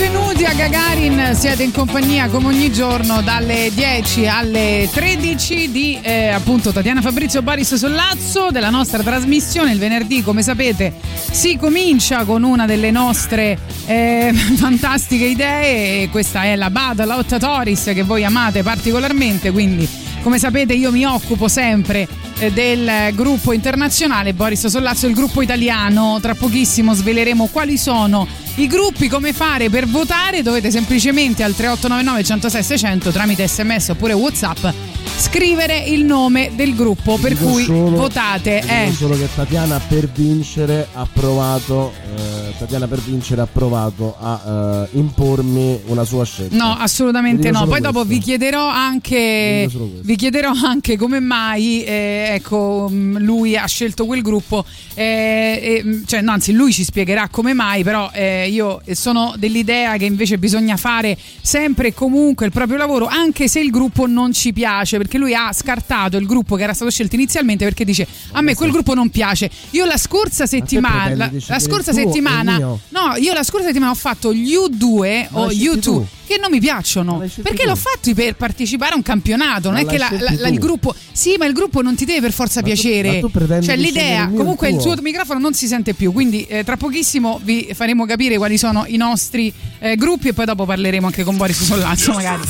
Benvenuti a Gagarin, siete in compagnia come ogni giorno dalle 10 alle 13 di eh, appunto Tatiana Fabrizio Baris Sollazzo della nostra trasmissione. Il venerdì, come sapete, si comincia con una delle nostre eh, fantastiche idee e questa è la Battle Out Toris che voi amate particolarmente, quindi come sapete io mi occupo sempre eh, del gruppo internazionale Boris Sollazzo, il gruppo italiano. Tra pochissimo sveleremo quali sono i gruppi, come fare per votare. Dovete semplicemente al 3899 106 600 tramite sms oppure whatsapp scrivere il nome del gruppo per Dico cui solo- votate. Eh. solo che Tatiana per vincere ha provato eh, Tatiana per vincere ha provato a eh, impormi una sua scelta. No, assolutamente no. Poi dopo questo. vi chiederò anche Vi chiederò anche come mai eh, ecco, mh, lui ha scelto quel gruppo. eh, e, mh, cioè, no, anzi, lui ci spiegherà come mai, però eh, io sono dell'idea che invece bisogna fare sempre e comunque il proprio lavoro, anche se il gruppo non ci piace, perché lui ha scartato il gruppo che era stato scelto inizialmente perché dice a me quel gruppo non piace. Io la scorsa settimana, la, la scorsa il il settimana, no, io la scorsa settimana ho fatto gli U2 Ma o l'hai scelti U2 tu? che non mi piacciono perché tu? l'ho fatto per partecipare a un campionato non Ma è che la- la- il gruppo sì ma il gruppo non ti deve per forza Ma piacere tu cioè l'idea il il comunque il tuo? suo microfono non si sente più quindi eh, tra pochissimo vi faremo capire quali sono i nostri eh, gruppi e poi dopo parleremo anche con Boris Sollazzo magari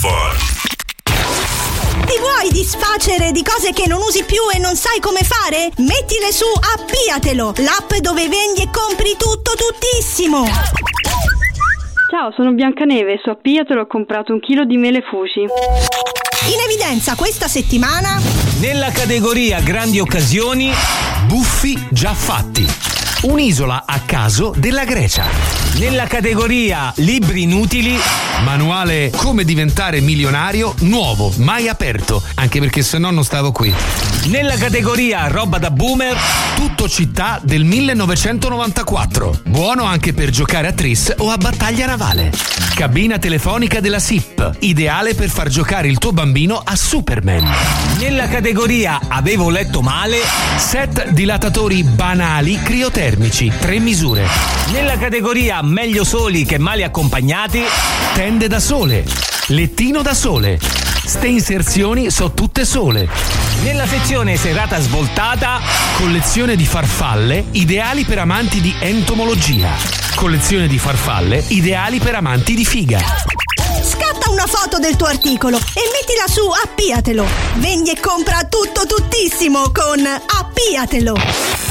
vuoi disfacere di cose che non usi più e non sai come fare? Mettile su Appiatelo, l'app dove vendi e compri tutto tuttissimo. Ciao, sono Biancaneve, su Appiatelo ho comprato un chilo di mele fusi. In evidenza questa settimana Nella categoria grandi occasioni, buffi già fatti. Un'isola a caso della Grecia. Nella categoria libri inutili, manuale come diventare milionario nuovo, mai aperto, anche perché se no non stavo qui. Nella categoria roba da boomer, tutto città del 1994. Buono anche per giocare a tris o a battaglia navale. Cabina telefonica della SIP, ideale per far giocare il tuo bambino a Superman. Nella categoria avevo letto male, set dilatatori banali criotermici, tre misure. Nella categoria meglio soli che male accompagnati, tende da sole, lettino da sole. Ste inserzioni so tutte sole. Nella sezione serata svoltata, collezione di farfalle ideali per amanti di entomologia. Collezione di farfalle ideali per amanti di figa. scatta una foto del tuo articolo e mettila su Appiatelo. Vendi e compra tutto tuttissimo con Appiatelo.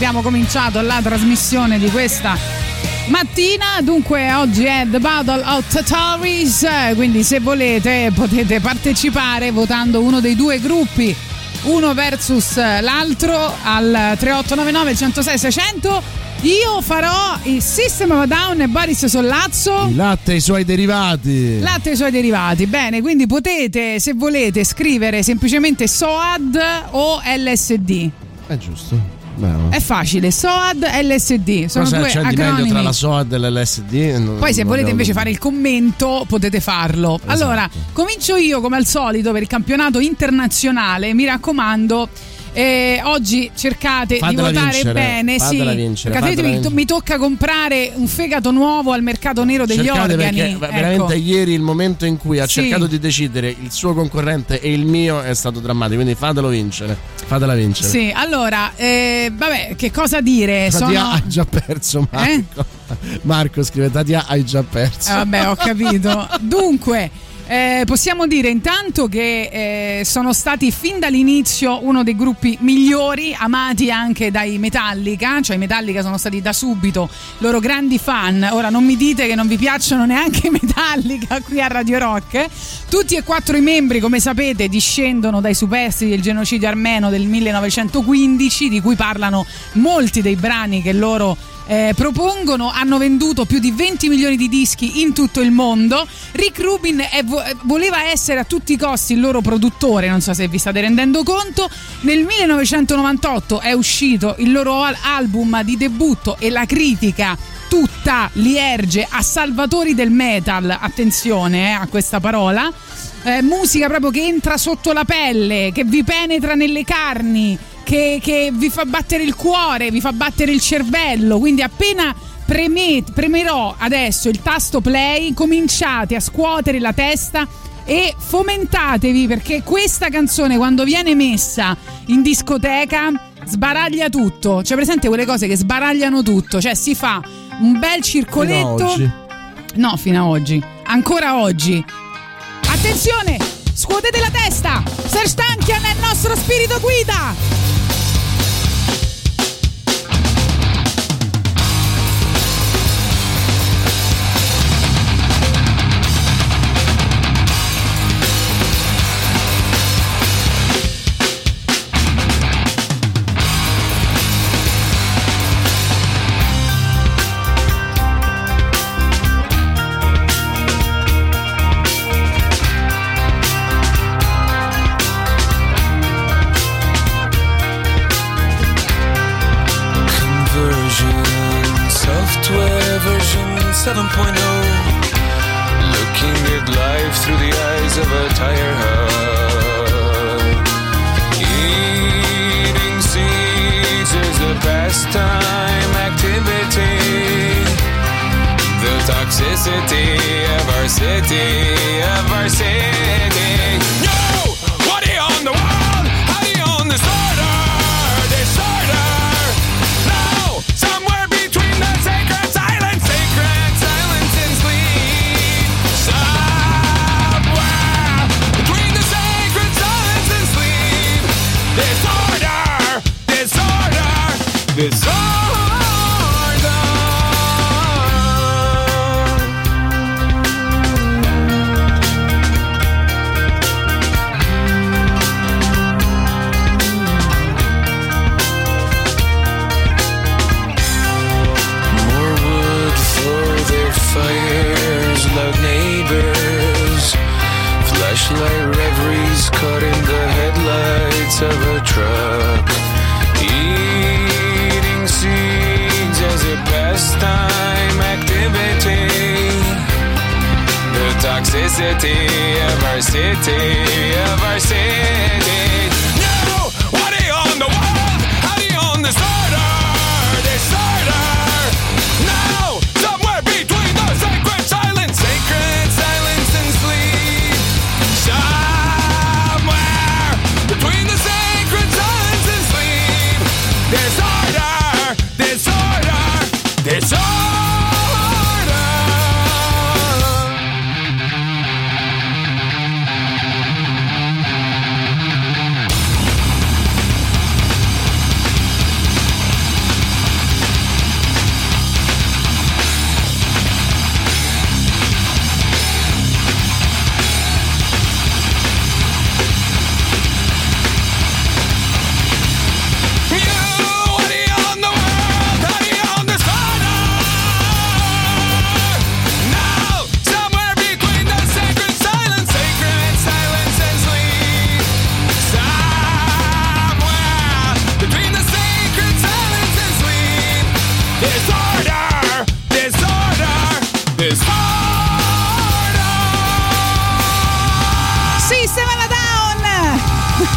Abbiamo cominciato la trasmissione di questa mattina. Dunque oggi è The Battle of Tataris, quindi se volete potete partecipare votando uno dei due gruppi. Uno versus l'altro al 3899 106 600. Io farò il System of Down e Boris Sollazzo. Il latte e i suoi derivati. Latte e i suoi derivati, bene, quindi potete, se volete, scrivere semplicemente SOAD o LSD. È giusto. Bravo. È facile, SOAD LSD. Sono Cosa due c'è di meglio tra la SOAD e l'LSD? Non- Poi se volete invece fare il commento potete farlo. Esatto. Allora, comincio io come al solito per il campionato internazionale, mi raccomando. Eh, oggi cercate Fatela di votare vincere, bene, fatela sì. vincere, fatela mi, tocca comprare un fegato nuovo al mercato nero degli Cercate organi. perché ecco. veramente ieri il momento in cui ha Sì. cercato di decidere il suo concorrente e il mio è stato drammatico, quindi fatelo vincere. Fatela vincere. Sì, allora, eh, vabbè, che cosa dire? Tatia Sono... hai già perso Marco. Marco scrive Tatia hai già perso. Eh, vabbè, ho capito. Dunque, eh, possiamo dire intanto che eh, sono stati fin dall'inizio uno dei gruppi migliori, amati anche dai Metallica, cioè i Metallica sono stati da subito loro grandi fan. Ora non mi dite che non vi piacciono neanche i Metallica qui a Radio Rock. Tutti e quattro i membri, come sapete, discendono dai superstiti del genocidio armeno del 1915, di cui parlano molti dei brani che loro eh, propongono, hanno venduto più di 20 milioni di dischi in tutto il mondo. Rick Rubin è- vo- voleva essere a tutti i costi il loro produttore, non so se vi state rendendo conto. Nel 1998 è uscito il loro al- album di debutto e la critica tutta li erge a salvatori del metal, attenzione eh, a questa parola. Eh, musica proprio che entra sotto la pelle, che vi penetra nelle carni, che, che vi fa battere il cuore, vi fa battere il cervello. Quindi appena preme- premerò adesso il tasto play, cominciate a scuotere la testa e fomentatevi perché questa canzone quando viene messa in discoteca sbaraglia tutto. Cioè presente quelle cose che sbaragliano tutto, cioè si fa un bel circoletto. Fino. No, fino a oggi. Ancora oggi. Attenzione! Scuotete la testa! Serge Tankian è il nostro spirito guida!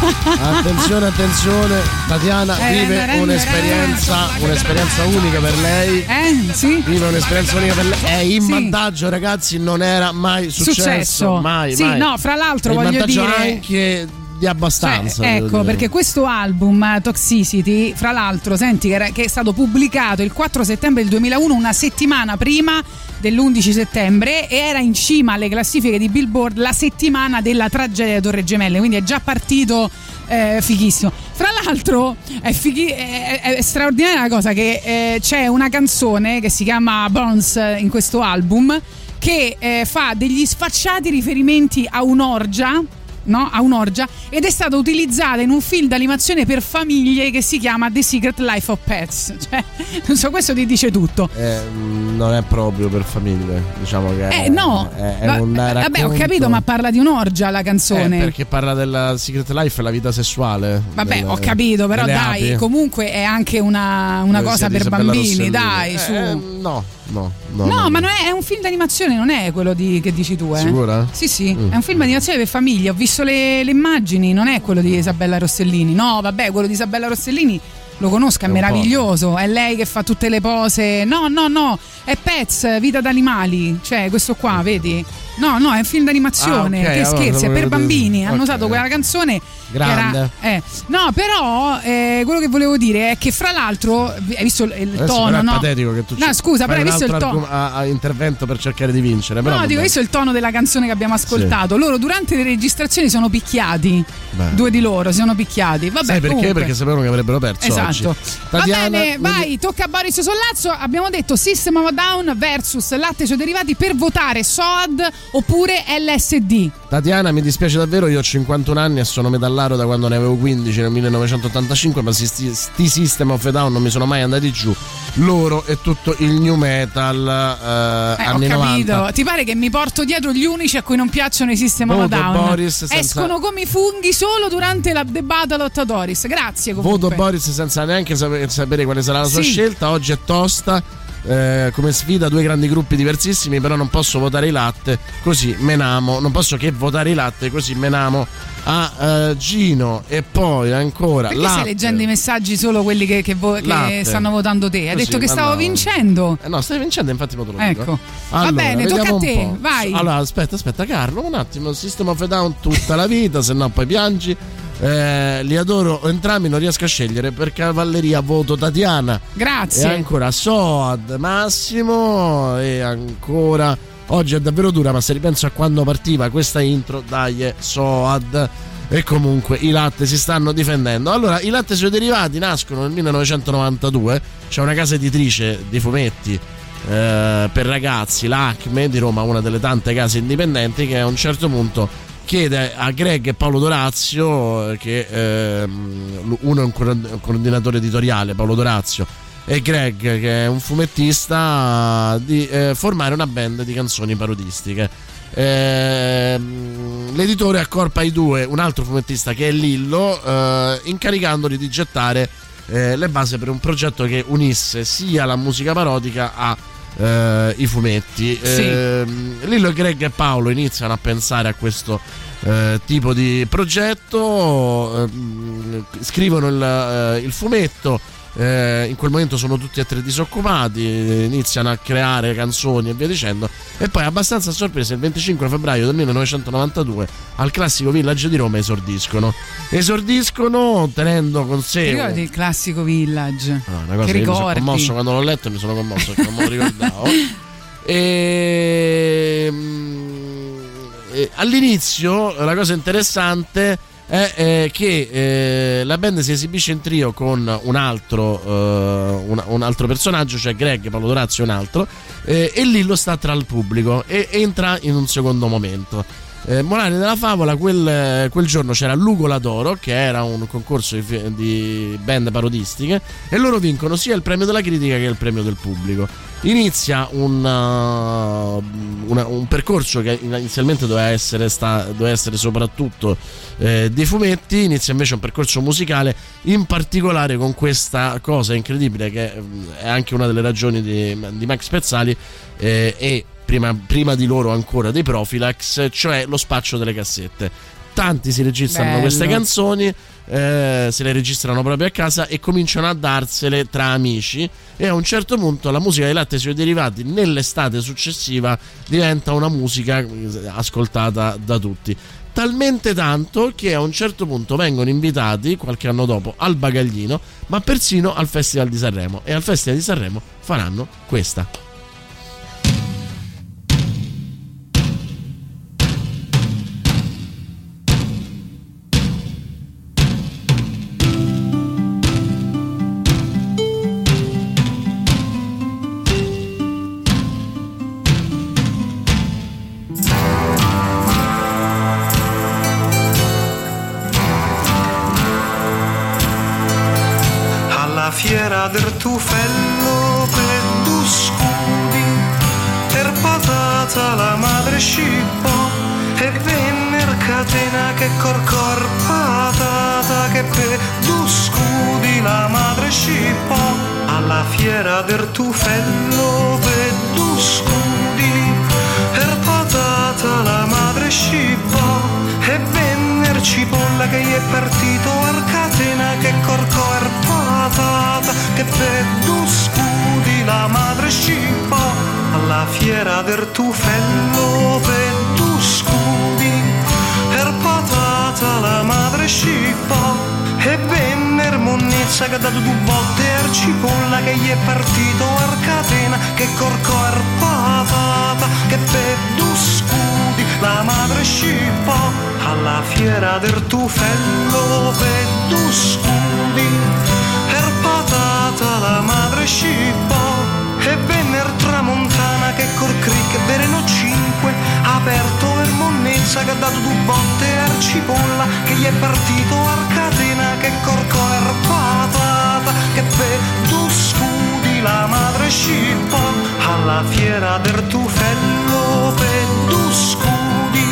Attenzione, attenzione, Tatiana Eh, vive rende, un'esperienza, rende. un'esperienza unica per lei. Eh, sì? Vive un'esperienza unica per lei. È in Sì. vantaggio, ragazzi, non era mai successo. Successo. Mai, Sì, mai. no, fra l'altro in voglio dire- anche di abbastanza. Cioè, ecco, perché questo album eh, Toxicity, fra l'altro, senti che, era- che è stato pubblicato il 4 settembre del 2001, una settimana prima dell'11 settembre, e era in cima alle classifiche di Billboard la settimana della tragedia di Torre Gemelle, quindi è già partito eh, fighissimo. Fra l'altro, è, fighi- è- è- è straordinaria la cosa che eh, c'è una canzone che si chiama Bones eh, in questo album che eh, fa degli sfacciati riferimenti a un'orgia. No, a un'orgia ed è stata utilizzata in un film d'animazione per famiglie che si chiama The Secret Life of Pets. Cioè, non so, questo ti dice tutto. Eh, non è proprio per famiglie, diciamo che Eh è, no, è, è Va- un vabbè, ho capito, ma parla di un'orgia la Eh, canzone. perché parla della Secret Life e la vita sessuale. Vabbè, delle- ho capito, però dai, api. comunque è anche una, una Dove cosa per bambini, dai, Eh, su. eh, no, no, no. No, ma è, è un film d'animazione, non è quello di- che dici tu, eh? Sicura? Sì, sì, Mm. è un film d'animazione per famiglie. Ho visto le, le immagini, non è quello di Isabella Rossellini. No, vabbè, quello di Isabella Rossellini lo conosco, è È un po'. meraviglioso. È lei che fa tutte le pose. No, no, no, è Pets, vita d'animali. Cioè, questo qua, vedi? No, no, è un film d'animazione. Ah, ok, che allora scherzi, è per bambini. Hanno ok. usato quella canzone. Grande. Era, eh. No, però eh, quello che volevo dire è che, fra l'altro, hai visto il, Adesso tono, no? patetico che tu No, scusa, però hai visto il tono. a- a intervento per cercare di vincere. Però No, dico, hai visto il tono della canzone che abbiamo ascoltato? Loro durante le registrazioni sono picchiati. Beh. Due di loro si sono picchiati. Vabbè, Sai perché? comunque. Perché sapevano che avrebbero perso Esatto. oggi. Va Tatiana, bene, mi- vai, tocca a Boris Sollazzo. Abbiamo detto System of a Down versus latte e suoi derivati per votare SOAD oppure LSD. Tatiana, mi dispiace davvero, io ho 51 anni e sono metallaro da quando ne avevo 15 nel 1985, ma sti, sti System of a Down non mi sono mai andati giù. Loro e tutto il new metal eh, Eh, ho anni capito. 90. Ti pare che mi porto dietro gli unici a cui non piacciono i System of a Voto Down? Boris senza- Escono come i funghi solo durante la Battle of Doris. Grazie comunque. Voto Boris senza neanche sapere, sapere quale sarà la sua Sì. scelta. Oggi è tosta. Eh, come sfida due grandi gruppi diversissimi, però non posso votare i latte, così menamo, non posso che votare i latte, così menamo a eh, Gino e poi ancora Perché latte. stai leggendo i messaggi solo quelli che, che vo- che stanno votando te? Hai Così, detto che ma stavo no. vincendo. Eh no, stai vincendo, infatti me te lo dico. Ecco. Va Allora, bene, tocca a te, vai. Allora, aspetta, aspetta, Carlo, un attimo. System of a Down tutta la vita, se no poi piangi. Eh, li adoro entrambi, non riesco a scegliere. Per cavalleria voto Tatiana. Grazie. E ancora Soad, Massimo. E ancora. Oggi è davvero dura, ma se ripenso a quando partiva questa intro, dai, Soad. E comunque i latte si stanno difendendo. Allora, i latte sui derivati nascono nel 1992. C'è una casa editrice di fumetti eh, per ragazzi, l'Acme di Roma, una delle tante case indipendenti, che a un certo punto chiede a Greg e Paolo Dorazio, eh, che ehm, uno è un co- un coordinatore editoriale, Paolo Dorazio, e Greg, che è un fumettista, di eh, formare una band di canzoni parodistiche. Ehm, l'editore accorpa i due, un altro fumettista che è Lillo, eh, incaricandoli di gettare eh, le basi per un progetto che unisse sia la musica parodica a eh, i fumetti. Sì. Ehm, Lillo, Greg e Paolo iniziano a pensare a questo eh, tipo di progetto, ehm, scrivono il, eh, il fumetto. Eh, in quel momento sono tutti e tre disoccupati, iniziano a creare canzoni e via dicendo. E poi, abbastanza a sorpresa, il 25 febbraio del 1992 al classico Village di Roma esordiscono. Esordiscono tenendo con sé. Ti ricordi il classico Village? No, una cosa che che mi sono commosso quando l'ho letto mi sono commosso perché non me lo ricordavo. mm, e all'inizio la cosa interessante è eh, che eh, la band si esibisce in trio con un altro, eh, un, un altro personaggio, cioè Greg, Paolo Dorazio e un altro, e Lillo sta tra il pubblico e entra in un secondo momento. Eh, morale della favola, quel, quel giorno c'era Lugola d'Oro, che era un concorso di, di band parodistiche, e loro vincono sia il premio della critica che il premio del pubblico. Inizia un, uh, una- un percorso che inizialmente doveva essere, sta- doveva essere soprattutto eh, dei fumetti, inizia invece un percorso musicale, in particolare con questa cosa incredibile che mm, è anche una delle ragioni di, di Max Pezzali eh, e prima, prima di loro ancora dei Profilax, cioè lo spaccio delle cassette. Tanti si registrano Bello. queste canzoni, eh, se le registrano proprio a casa e cominciano a darsele tra amici e a un certo punto la musica dei latte suoi derivati nell'estate successiva diventa una musica eh, ascoltata da tutti. Talmente tanto che a un certo punto vengono invitati qualche anno dopo al Bagaglino, ma persino al Festival di Sanremo. E al Festival di Sanremo faranno questa. Tufello per due scudi per patata la madre scippò e venner catena che corcor patata che per due scudi la madre scippò alla fiera del tufello per due scudi per patata la madre scippò e venner cipolla che gli è partito al catena che corco er patata che per due scudi la madre scippò alla fiera del tufello per due scudi er patata la madre scippò e venner monnezza che ha dato due botte er cipolla che gli è partito al catena che corco er patata che per due scudi la madre scippò alla fiera del tufello per due scudi la madre scippò e venner tramontana che col crick vereno cinque aperto er monnezza che ha dato due botte er cipolla che gli è partito al catena che corco er patata che per due scudi la madre scippò alla fiera del tufello per due scudi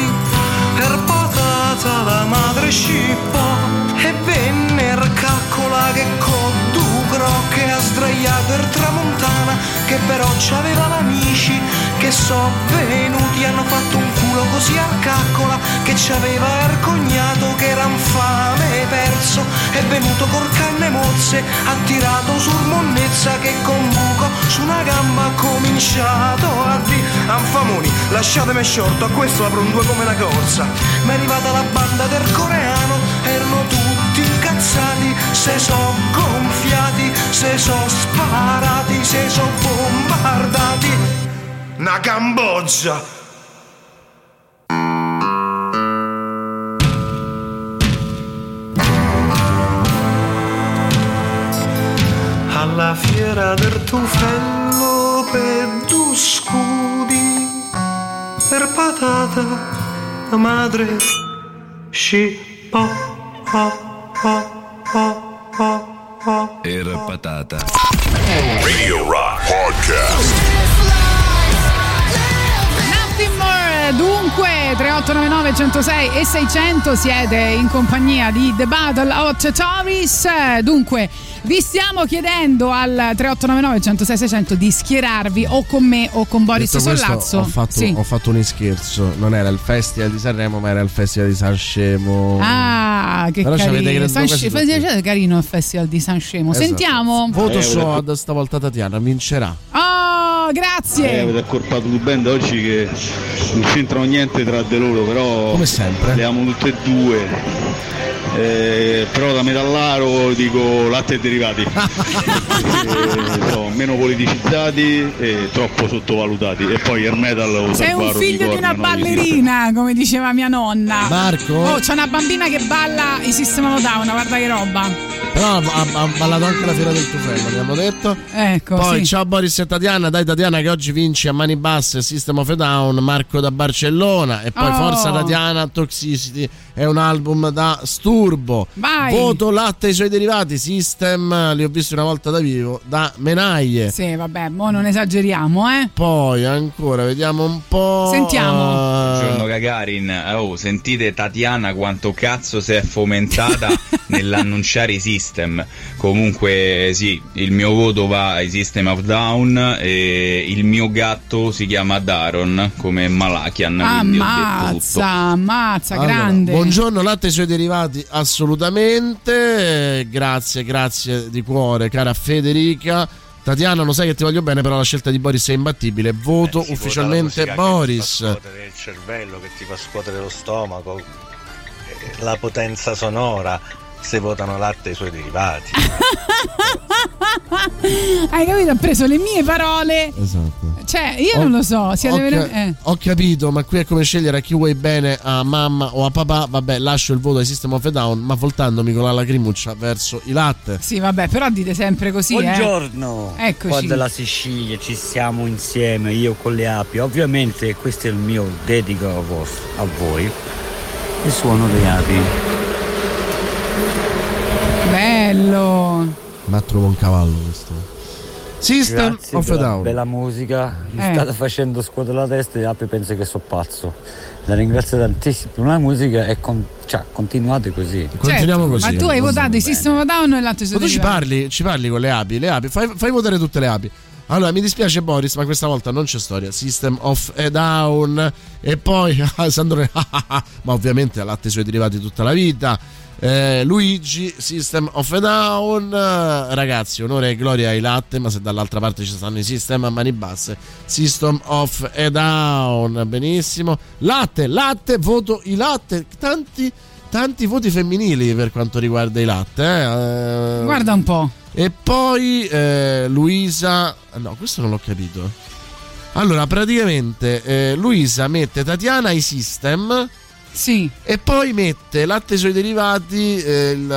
per patata la madre scippò e venner caccola che con du crocche a sdraiare via per tramontana che però c'aveva amici che so venuti hanno fatto un culo così a caccola che c'aveva il cognato che era infame perso è venuto col canne mozze ha tirato sul monnezza che con buco su una gamba ha cominciato a di anfamoni. Lasciatemi short a questo apro un due come una corsa. Ma è arrivata la banda del coreano erano tutti incazzati se so gonfiati se so sparati se so bombardati. Una Cambogia alla fiera del tufello per due scudi per patata madre sci po po Era patata. Radio Rock Podcast. 3899 106 e 600 siete in compagnia di The Battle of Tories. Dunque, vi stiamo chiedendo al 3899 106 600 di schierarvi o con me o con Boris Detto questo, Sollazzo. Ho fatto, Sì. ho fatto un scherzo. Non era il Festival di Sanremo, ma era il Festival di Sanremo. Ah, che Però ci avete carino. San Sce- carino il festival di San Scemo. Esatto. Sentiamo. Voto Eh, SOAD stavolta Tatiana vincerà. Oh, Eh, grazie. avete accorpato due band oggi che non c'entrano niente tra di loro, però Come sempre. le amo tutte e due. Eh, però da metallaro dico latte e derivati. Eh, so, meno politicizzati e troppo sottovalutati. E poi il metal lo Sei un figlio di una ballerina, come diceva mia nonna. Marco? Oh, c'è una bambina che balla i System of Down, guarda che roba. Però ha, ha ballato anche la fiera del tufello, abbiamo detto. Ecco, Poi sì. ciao Boris e Tatiana, dai Tatiana che oggi vinci a mani basse System of a Down, Marco da Barcellona e poi Oh. Forza Tatiana, Toxicity è un album da Sturbo. Vai. Voto latte e i suoi derivati, System, li ho visti una volta da vivo, da Menaglie. Sì, vabbè, mo non esageriamo, eh. Poi ancora, vediamo un po'. Sentiamo. Eh, Buongiorno Gagarin, oh, sentite Tatiana quanto cazzo si è fomentata nell'annunciare i system. Comunque sì, il mio voto va ai System of Down e il mio gatto si chiama Daron come Malakian, Ammazza, ammazza, Allora, grande. Buongiorno, latte e i suoi derivati assolutamente. Eh, Grazie, grazie di cuore, cara Federica. Tatiana, lo sai che ti voglio bene, però la scelta di Boris è imbattibile. Voto Eh, vota la ufficialmente Boris. Che ti fa scuotere il cervello, che ti fa scuotere lo stomaco, eh, la potenza sonora, se votano latte e i suoi derivati. Hai capito? Ha preso le mie parole. Esatto. Cioè, io Ho- non lo so. Ho, ca- veramente- eh. ho capito, ma qui è come scegliere a chi vuoi bene, a mamma o a papà. Vabbè, lascio il voto ai System of a Down, ma voltandomi con la lacrimuccia verso i latte. Sì, vabbè, però dite sempre così, eh. Buongiorno, Eccoci. qua dalla Sicilia ci siamo insieme, io con le api. Ovviamente questo è il mio dedico a, vos- a voi. Il suono delle api. Bello. Ma trovo un cavallo questo. System Grazie of a Down. bella musica, mi Eh. state facendo scuotere la testa e le api penso che sono pazzo. La ringrazio tantissimo per la musica e con- cioè, continuate così. Continuiamo Certo, così. Ma tu hai votato i System of a Down o il latte Ma tu ci parli, ci parli con le api, le api, fai, fai votare tutte le api. Allora, mi dispiace Boris, ma questa volta non c'è storia. System of a Down. E poi, Sandro, ma ovviamente ha latte e i suoi derivati tutta la vita. Eh, Luigi, System of a Down. Eh, Ragazzi, onore e gloria ai latte, ma se dall'altra parte ci stanno i System a mani basse. System of a Down. Benissimo. Latte, latte, voto i latte. Tanti, tanti voti femminili per quanto riguarda i latte. eh. Eh, Guarda un po'. e poi eh, Luisa. No, questo non l'ho capito. Allora, praticamente eh, Luisa mette Tatiana ai system. Sì. E poi mette latte suoi derivati. eh, il,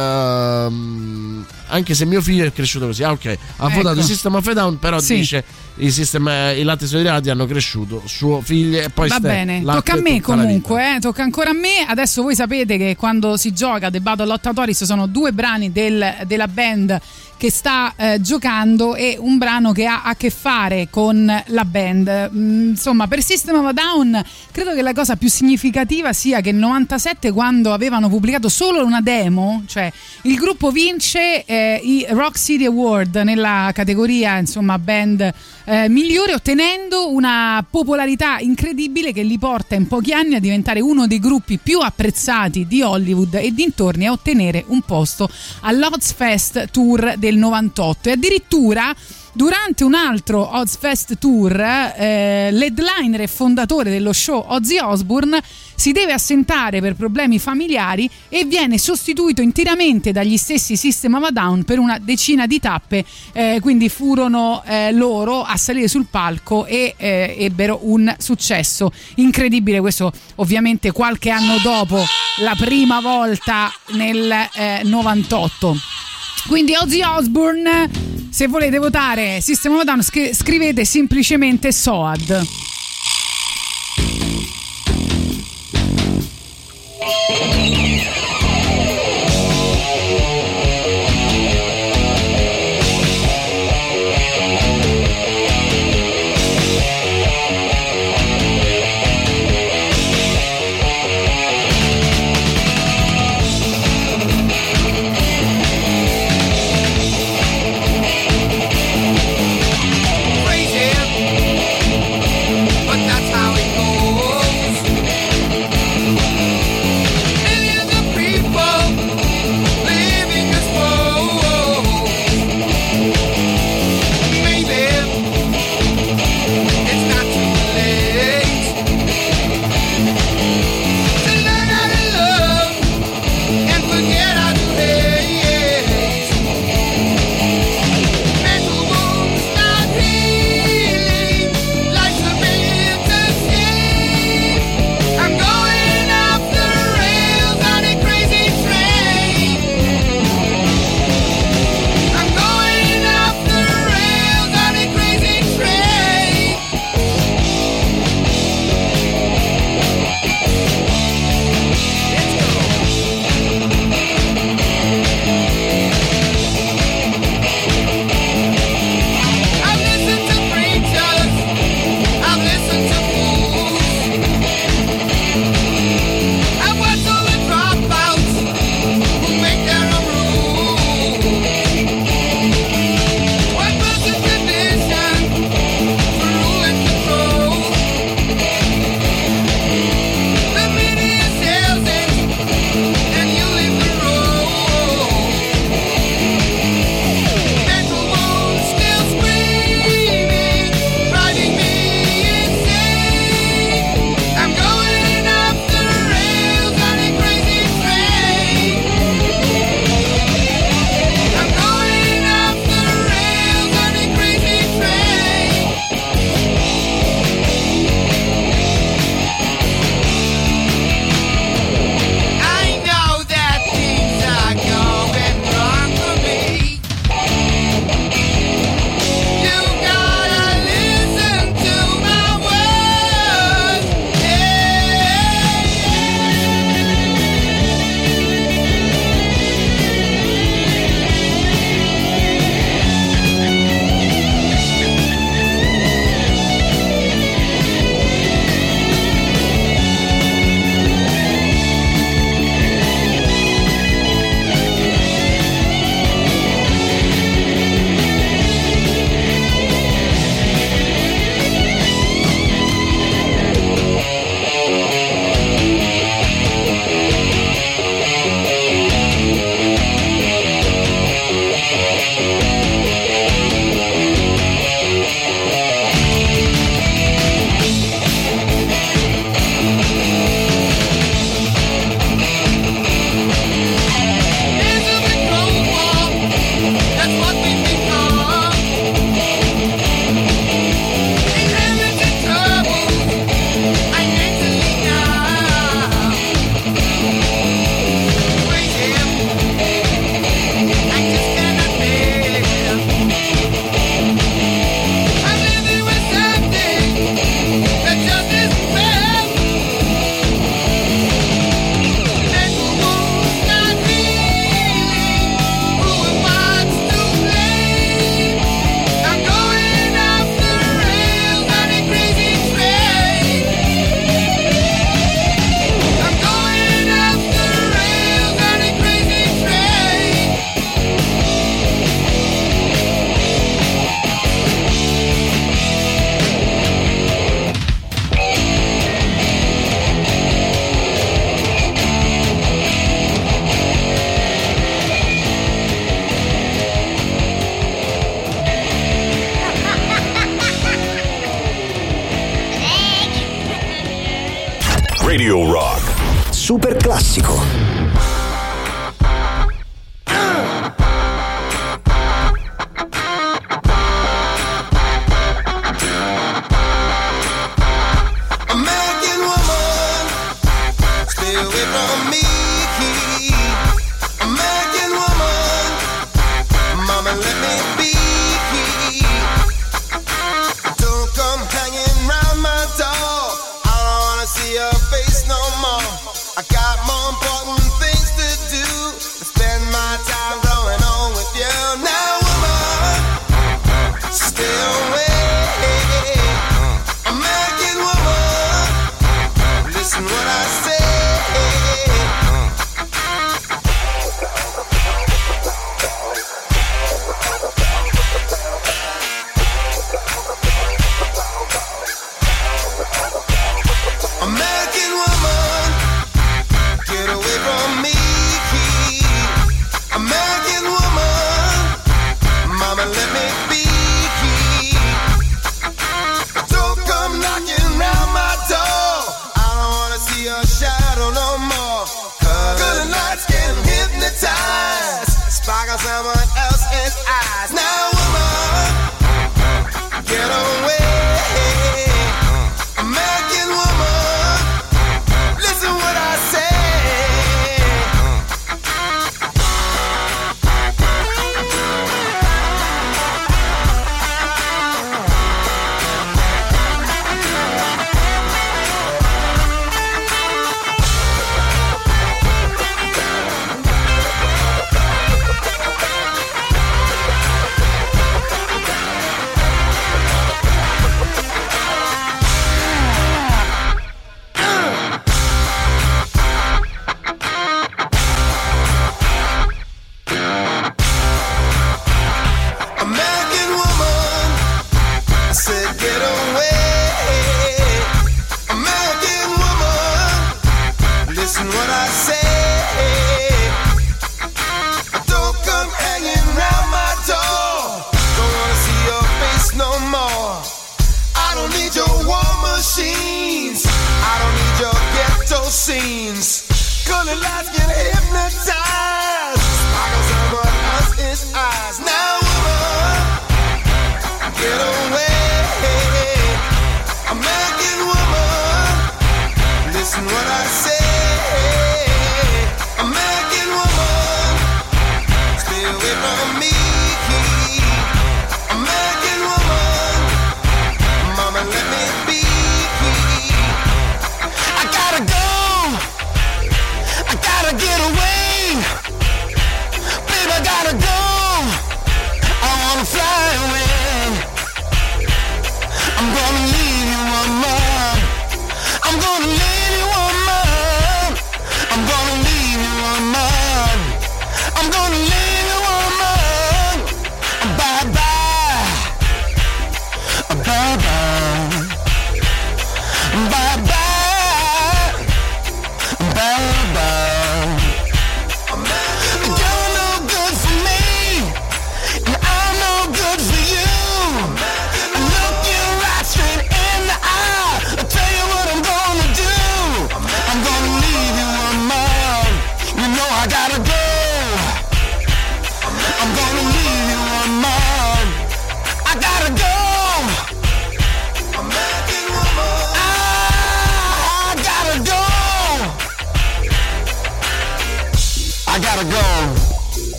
um, anche se mio figlio è cresciuto così. Ah, ok. Ha Ecco. votato il system of a down, però Sì. dice i, system, eh, i latte i suoi derivati hanno cresciuto. Suo figlio e poi Va ste- bene, tocca a me la comunque, eh, tocca ancora a me. Adesso voi sapete che quando si gioca The Battle Lottatoris sono due brani del- della band che sta eh, giocando e un brano che ha a che fare con la band. Mm, insomma, per System of a Down credo che la cosa più significativa sia che nel 97 quando avevano pubblicato solo una demo, cioè il gruppo vince eh, i Rock City Award nella categoria insomma band eh, migliore ottenendo una popolarità incredibile che li porta in pochi anni a diventare uno dei gruppi più apprezzati di Hollywood e dintorni a ottenere un posto all'Ozfest Tour del 98 e addirittura durante un altro Ozfest Tour eh, l'headliner e fondatore dello show Ozzy Osbourne si deve assentare per problemi familiari e viene sostituito interamente dagli stessi System of a Down per una decina di tappe. Eh, quindi furono eh, loro a salire sul palco e eh, ebbero un successo incredibile. Questo ovviamente qualche anno dopo la prima volta nel 98 quindi Ozzy Osbourne, se volete votare System of Down, scri- scrivete semplicemente SOAD.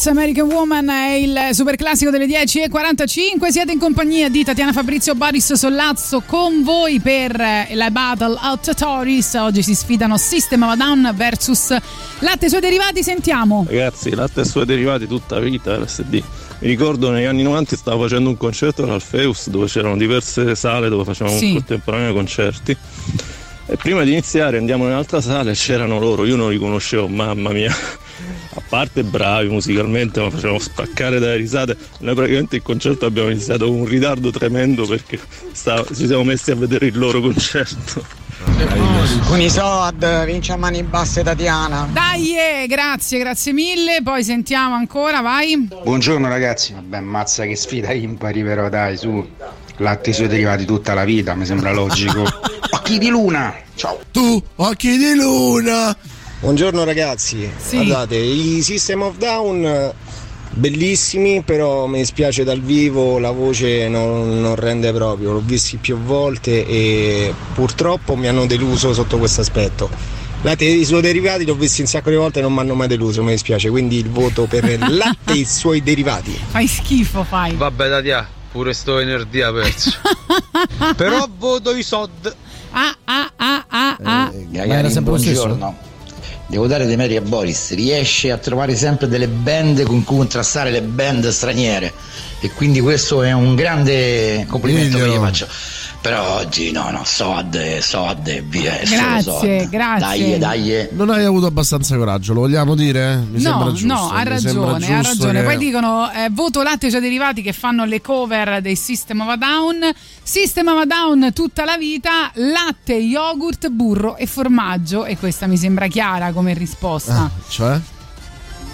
Nights American Woman è il super classico delle 10.45. Siete in compagnia di Tatiana Fabrizio Boris Sollazzo con voi per la Battle of Toris. Oggi si sfidano System of Down versus Latte e suoi derivati. Sentiamo. Ragazzi, Latte e suoi derivati tutta vita, LSD. Mi ricordo negli anni 90 stavo facendo un concerto all'Alfeus dove c'erano diverse sale dove facevamo sì. contemporanei concerti. E prima di iniziare andiamo in un'altra sala e c'erano loro, io non li conoscevo, mamma mia parte bravi musicalmente, ma facevamo spaccare dalle risate. Noi praticamente il concerto abbiamo iniziato con un ritardo tremendo perché stava, ci siamo messi a vedere il loro concerto. Con i soad vince a mani basse Tatiana. Dai, eh, grazie, grazie mille. Poi sentiamo ancora, vai. Buongiorno ragazzi. Vabbè, mazza che sfida impari, però dai, su. Latte sui derivati tutta la vita, mi sembra logico. Occhi di luna! Ciao! Tu, occhi di luna! Buongiorno ragazzi, guardate, i System of Down eh, bellissimi, però mi dispiace dal vivo, la voce non, non rende proprio, l'ho visti più volte e purtroppo mi hanno deluso sotto questo aspetto. Latte e i suoi derivati li ho visti un sacco di volte e non mi hanno mai deluso, mi dispiace, quindi il voto per il latte e i suoi derivati. Fai schifo, fai. Vabbè, Tatia, pure sto venerdì ha perso. Però voto i Sod. Ah, ah, ah, ah, ah. Gagarin, buongiorno. Devo dare dei meriti a Boris, riesce a trovare sempre delle band con cui contrastare le band straniere. E quindi questo è un grande complimento che gli faccio. Però oggi no, no, Soad, Soad e via. Grazie, Soad. grazie. Dai, dai. Non hai avuto abbastanza coraggio, lo vogliamo dire? Mi sembra no, giusto. no, ha ragione, ha ragione. che- Poi dicono eh, voto latte e suoi derivati che fanno le cover dei System of a Down. System of a Down tutta la vita, latte, yogurt, burro e formaggio. E questa mi sembra chiara come risposta. Ah, cioè?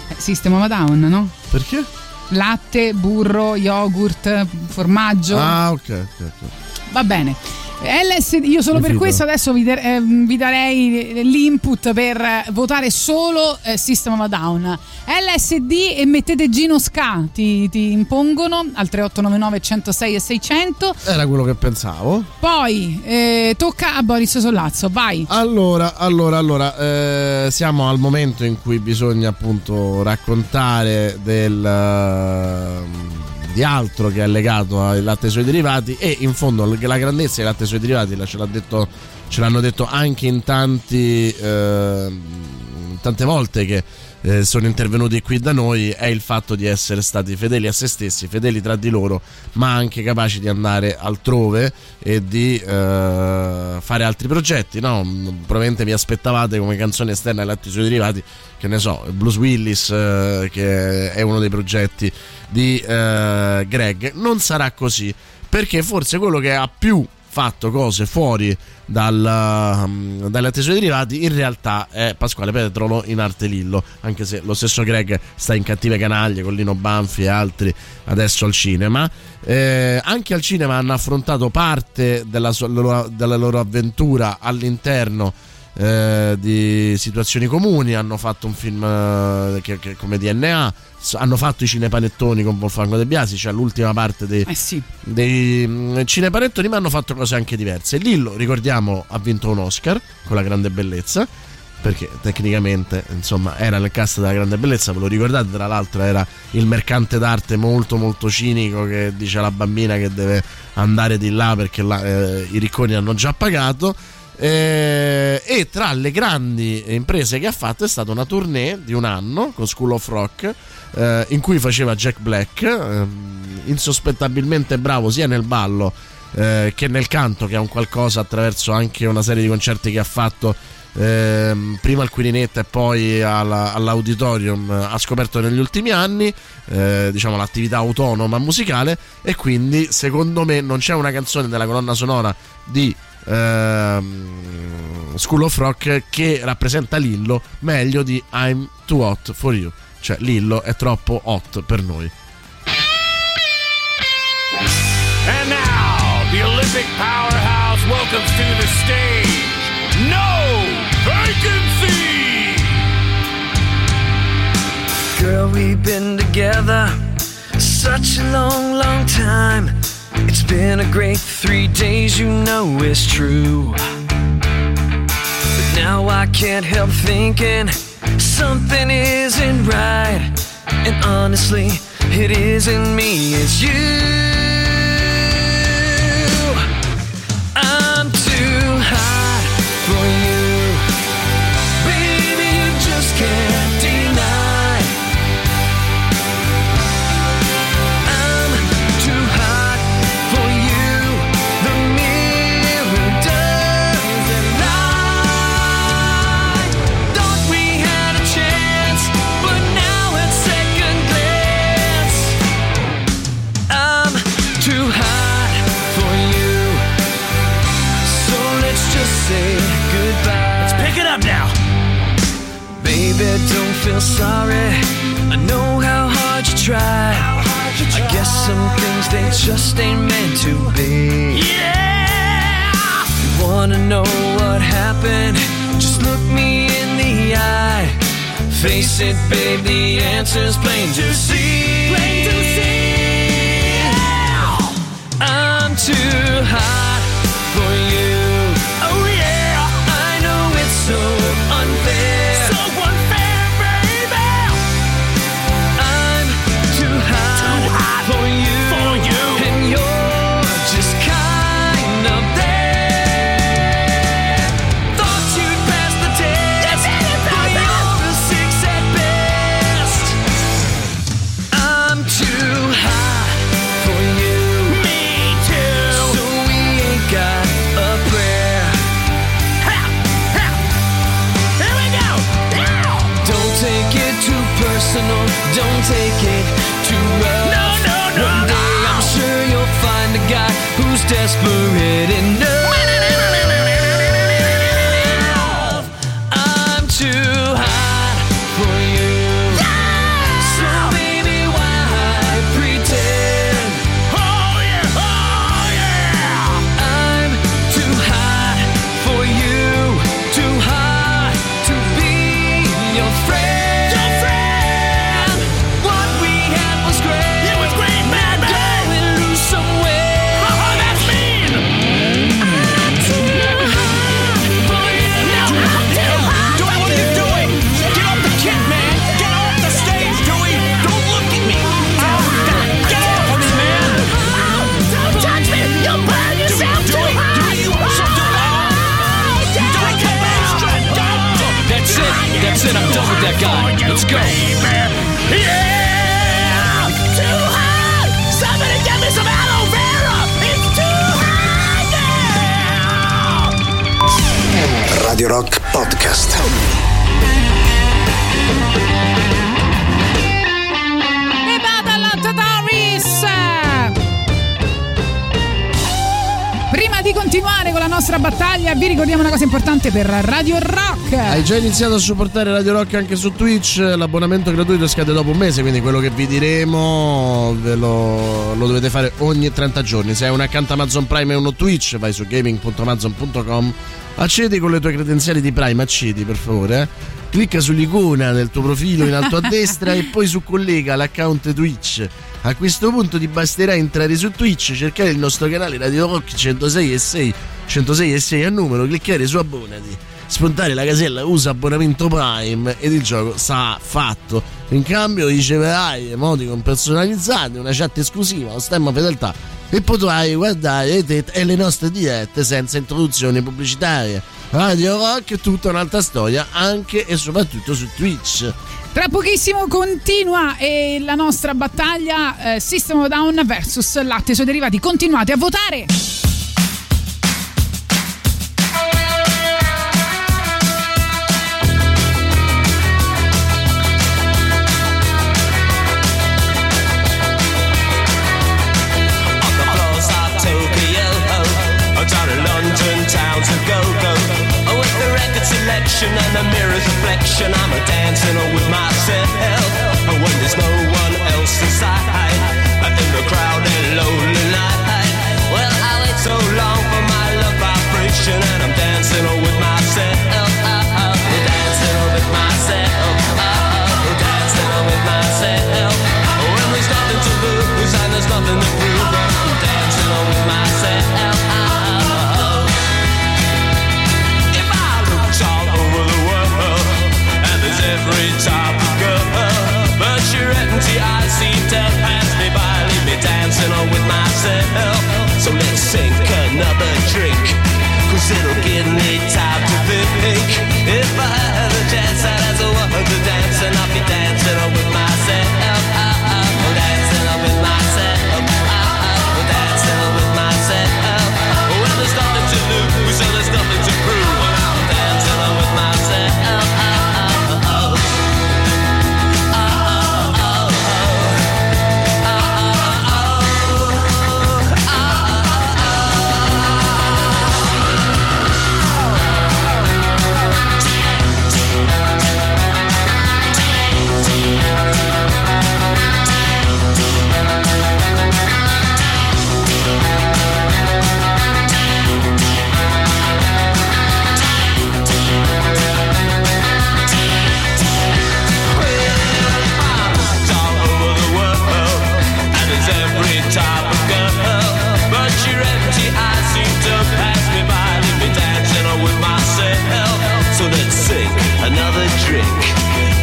Eh, System of a Down, no? Perché? Latte, burro, yogurt, formaggio. Ah, ok, ok, ok. Va bene. LSD, io solo per questo adesso vi, dar- eh, vi darei l'input per votare solo eh, System of a Down. LSD e mettete Gino Ska, ti, ti impongono al 3899 106 e 600. Era quello che pensavo. Poi eh, tocca a Boris Sollazzo, vai. Allora, allora, allora, eh, siamo al momento in cui bisogna appunto raccontare del, eh, di altro che è legato ai latte e suoi derivati e in fondo la grandezza dei latte e suoi derivati ce, detto, ce l'hanno detto anche in tanti, eh, tante volte che eh, sono intervenuti qui da noi è il fatto di essere stati fedeli a se stessi, fedeli tra di loro, ma anche capaci di andare altrove e di eh, fare altri progetti. No? Probabilmente vi aspettavate come canzone esterna ai latti sui derivati, che ne so, Blues Willis, eh, che è uno dei progetti di eh, Greg. Non sarà così, perché forse quello che ha più fatto cose fuori dal, um, dalle attese derivati in realtà è Pasquale Petrolo in arte Lillo anche se lo stesso Greg sta in cattive canaglie con Lino Banfi e altri adesso al cinema. Eh, anche al cinema hanno affrontato parte della, della loro avventura all'interno eh, di situazioni comuni hanno fatto un film eh, che, che- come DNA hanno fatto i cinepanettoni con Wolfgango De Biasi cioè l'ultima parte dei, dei mm, cinepanettoni ma hanno fatto cose anche diverse. Lillo ricordiamo ha vinto un Oscar con la grande bellezza perché tecnicamente insomma era nel cast della grande bellezza ve lo ricordate? Tra l'altro era il mercante d'arte molto molto cinico che dice alla bambina che deve andare di là perché là, eh, i ricconi hanno già pagato eh, e tra le grandi imprese che ha fatto è stata una tournée di un anno con School of Rock eh, in cui faceva Jack Black ehm, insospettabilmente bravo sia nel ballo eh, che nel canto che è un qualcosa attraverso anche una serie di concerti che ha fatto ehm, prima al Quirinetta e poi alla- all'Auditorium eh, ha scoperto negli ultimi anni eh, diciamo l'attività autonoma musicale e quindi secondo me non c'è una canzone della colonna sonora di ehm, School of Rock che rappresenta Lillo meglio di I'm Too Hot for You cioè Lillo è troppo hot per noi And now, the Olympic powerhouse welcomes to the stage No Vacancy! Girl, we've been together such a long, long time. It's been a great three days, you know it's true. But now I can't help thinking something isn't right. And honestly, it isn't me, it's you. Feel sorry. I know how hard you try. Hard you try. I guess some things they just ain't meant to be. Yeah. You wanna know what happened? Just look me in the eye. Face it, babe, the answer's plain to see. Plain to see. I'm too hot guy. Let's. Yeah! Too hot! Somebody get me some aloe vera! It's too hot Radio Rock Podcast. Nostra battaglia, vi ricordiamo una cosa importante per Radio Rock. Hai già iniziato a supportare Radio Rock anche su Twitch? L'abbonamento gratuito scade dopo un mese, quindi quello che vi diremo ve lo, lo dovete fare ogni 30 giorni. Se hai un account Amazon Prime e uno Twitch, vai su gaming.amazon.com, accedi con le tue credenziali di Prime, accedi per favore. eh. Clicca sull'icona del tuo profilo in alto a destra e poi su collega l'account Twitch. A questo punto ti basterà entrare su Twitch, cercare il nostro canale Radio Rock 106 e 6, 106 e 6 a numero, cliccare su abbonati, spuntare la casella usa abbonamento Prime ed il gioco sarà fatto. In cambio riceverai emoticon personalizzati, una chat esclusiva, lo stemma fedeltà e potrai guardare te e le nostre dirette senza introduzioni pubblicitarie. Radio Rock tutta un'altra storia anche e soprattutto su Twitch. Tra pochissimo continua e la nostra battaglia eh, System of Down versus latte e suoi derivati. Continuate a votare! Selection and the mirror's reflection, I'm a dancing with myself. When there's no one else inside, myself.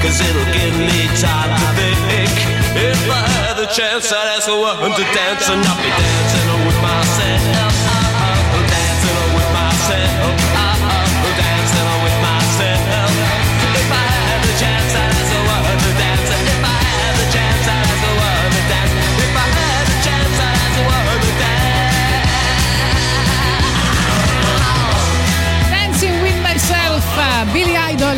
Cause it'll give me time to think. If I had the chance, I'd ask a woman to dance and I'll be dancing with myself.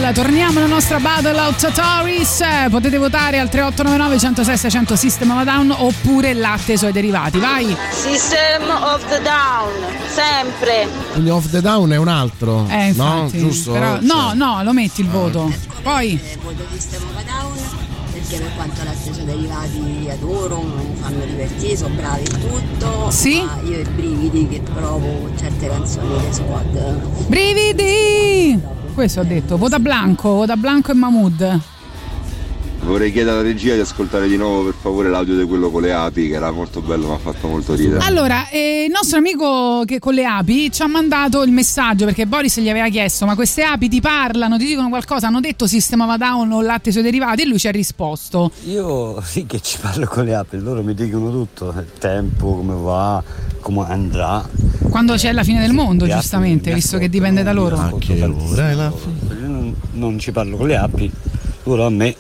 Idol. Torniamo alla nostra Battle Tories. Eh, Potete votare al 3899 106 600 System of a Down oppure latte e i suoi derivati. Vai! System of the Down, sempre. Quindi Off the Down è un altro. Eh, no, infatti, giusto? però- no, no, lo metti il voto. Poi voto System of a Down perché per quanto la stessa derivati li adoro, mi fanno divertire, sono bravi in tutto. Sì? Ma io i brividi che provo certe canzoni dei squad. Brividi! Questo ho detto. Vota Blanco, vota Blanco e Mahmood. Vorrei chiedere alla regia di ascoltare di nuovo per favore l'audio di quello con le api, che era molto bello, mi ha fatto molto ridere. Allora, eh, il nostro amico che con le api ci ha mandato il messaggio perché Boris gli aveva chiesto: Ma queste api ti parlano, ti dicono qualcosa? Hanno detto sistema down o latte e suoi derivati? E lui ci ha risposto: Io sì che ci parlo con le api, loro mi dicono tutto, il tempo, come va, come andrà. Quando c'è la fine del mondo, giustamente, visto che dipende da loro. ascolto tantissimo. Io non, non ci parlo con le api, loro a me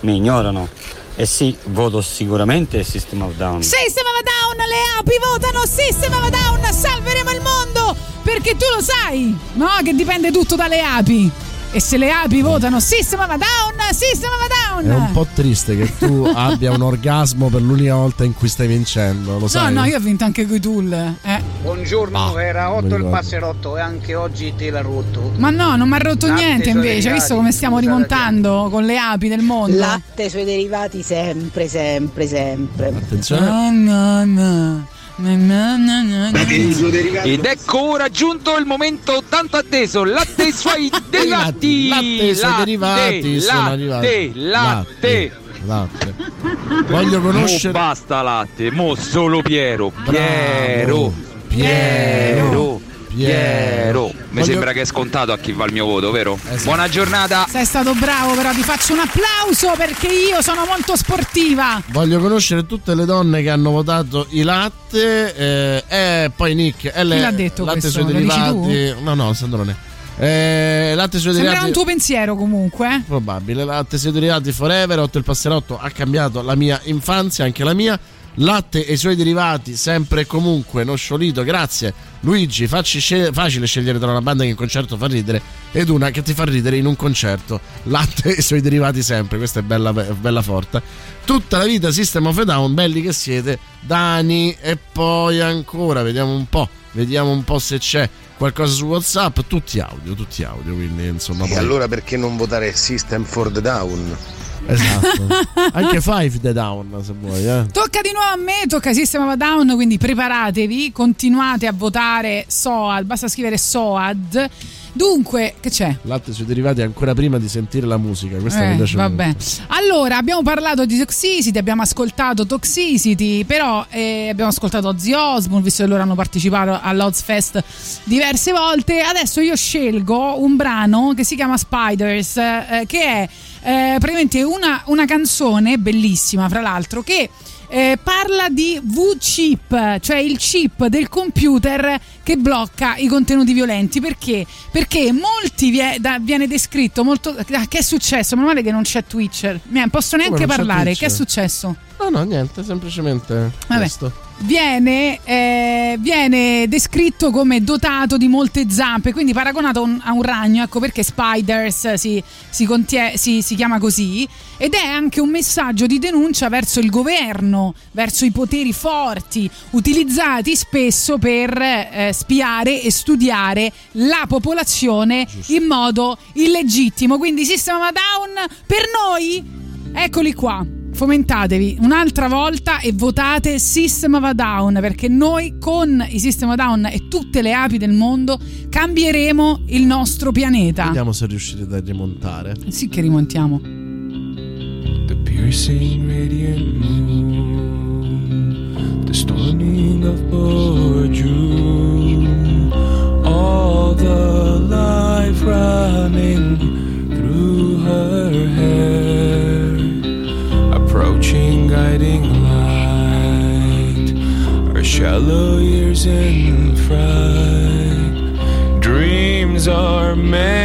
mi ignorano. E sì, voto sicuramente System of Down. System of Down, le api votano System of Down, salveremo il mondo! Perché tu lo sai, no? Che dipende tutto dalle api. E se le api votano System of a Down, System of a È Down! un po' triste che tu abbia un orgasmo per l'unica volta in cui stai vincendo, lo No, sai? no, io ho vinto anche coi tool. Eh. Buongiorno, era 8 il passerotto e anche oggi te l'ha rotto. Ma no, non mi ha rotto Latte, niente invece, hai visto come stiamo rimontando con le api del mondo? Latte i suoi derivati sempre, sempre, sempre. No, no, no. Ed ecco ora giunto il momento tanto atteso, latte suoi derivati. Latte e i suoi derivati sono latte, arrivati. latte. Latte. Voglio conoscere. Mo basta latte, mo solo Piero. Piero. Piero. Piero. Mi Voglio- sembra che è scontato a chi va il mio voto, vero? Buona giornata. Sei stato bravo, però ti faccio un applauso perché io sono molto sportiva. Voglio conoscere tutte le donne che hanno votato i latte eh, e poi Nick e le, Chi l'ha detto latte questo? sui derivati. No, no, Sandrone. Eh, latte sui derivati. un tuo pensiero comunque. eh. Probabile. Latte sui derivati forever. 8 il passerotto ha cambiato la mia infanzia, anche la mia. Latte e i suoi derivati, sempre e comunque, non sciolito. Grazie Luigi. Facci scel- facile scegliere tra una banda che in concerto fa ridere ed una che ti fa ridere in un concerto. Latte e i suoi derivati, sempre. Questa è bella, bella forte. Tutta la vita System of a Down, belli che siete. Dani e poi ancora, vediamo un po'. Vediamo un po' se c'è qualcosa su WhatsApp. Tutti audio, tutti audio. Quindi insomma. E poi- allora perché non votare System for the Down? Esatto. Anche Five the Down se vuoi, eh. Tocca di nuovo a me, tocca System of a Down, quindi preparatevi, continuate a votare SOAD, basta scrivere SOAD. Dunque, che c'è? Latte sui derivati ancora prima di sentire la musica. Questa mi Eh, piace vabbè. molto. Allora, abbiamo parlato di Toxicity, abbiamo ascoltato Toxicity, però eh, abbiamo ascoltato Ozzy Osbourne, visto che loro hanno partecipato all'Ozfest diverse volte. Adesso io scelgo un brano che si chiama Spiders, eh, che è eh, praticamente una, una canzone bellissima, fra l'altro, che eh, parla di V-chip, cioè il chip del computer che blocca i contenuti violenti. Perché? Perché molti vie- da- viene descritto molto. ah, Che è successo? Meno male che non c'è Twitch. Non posso neanche parlare. Che è successo? No, no, niente, semplicemente Vabbè. questo. Viene, eh, viene descritto come dotato di molte zampe, quindi paragonato a un, a un ragno, ecco perché Spiders si, si contie- si- si chiama così, ed è anche un messaggio di denuncia verso il governo, verso i poteri forti, utilizzati spesso per eh, spiare e studiare la popolazione in modo illegittimo. Quindi Sistema Down per noi, eccoli qua. Fomentatevi un'altra volta e votate System of a Down perché noi con i System of a Down e tutte le api del mondo cambieremo il nostro pianeta. Vediamo se riuscite a rimontare. Sì che rimontiamo. The piercing radiant moon, the storming of June, all the life running through guiding light, our shallow years in fright. Dreams are made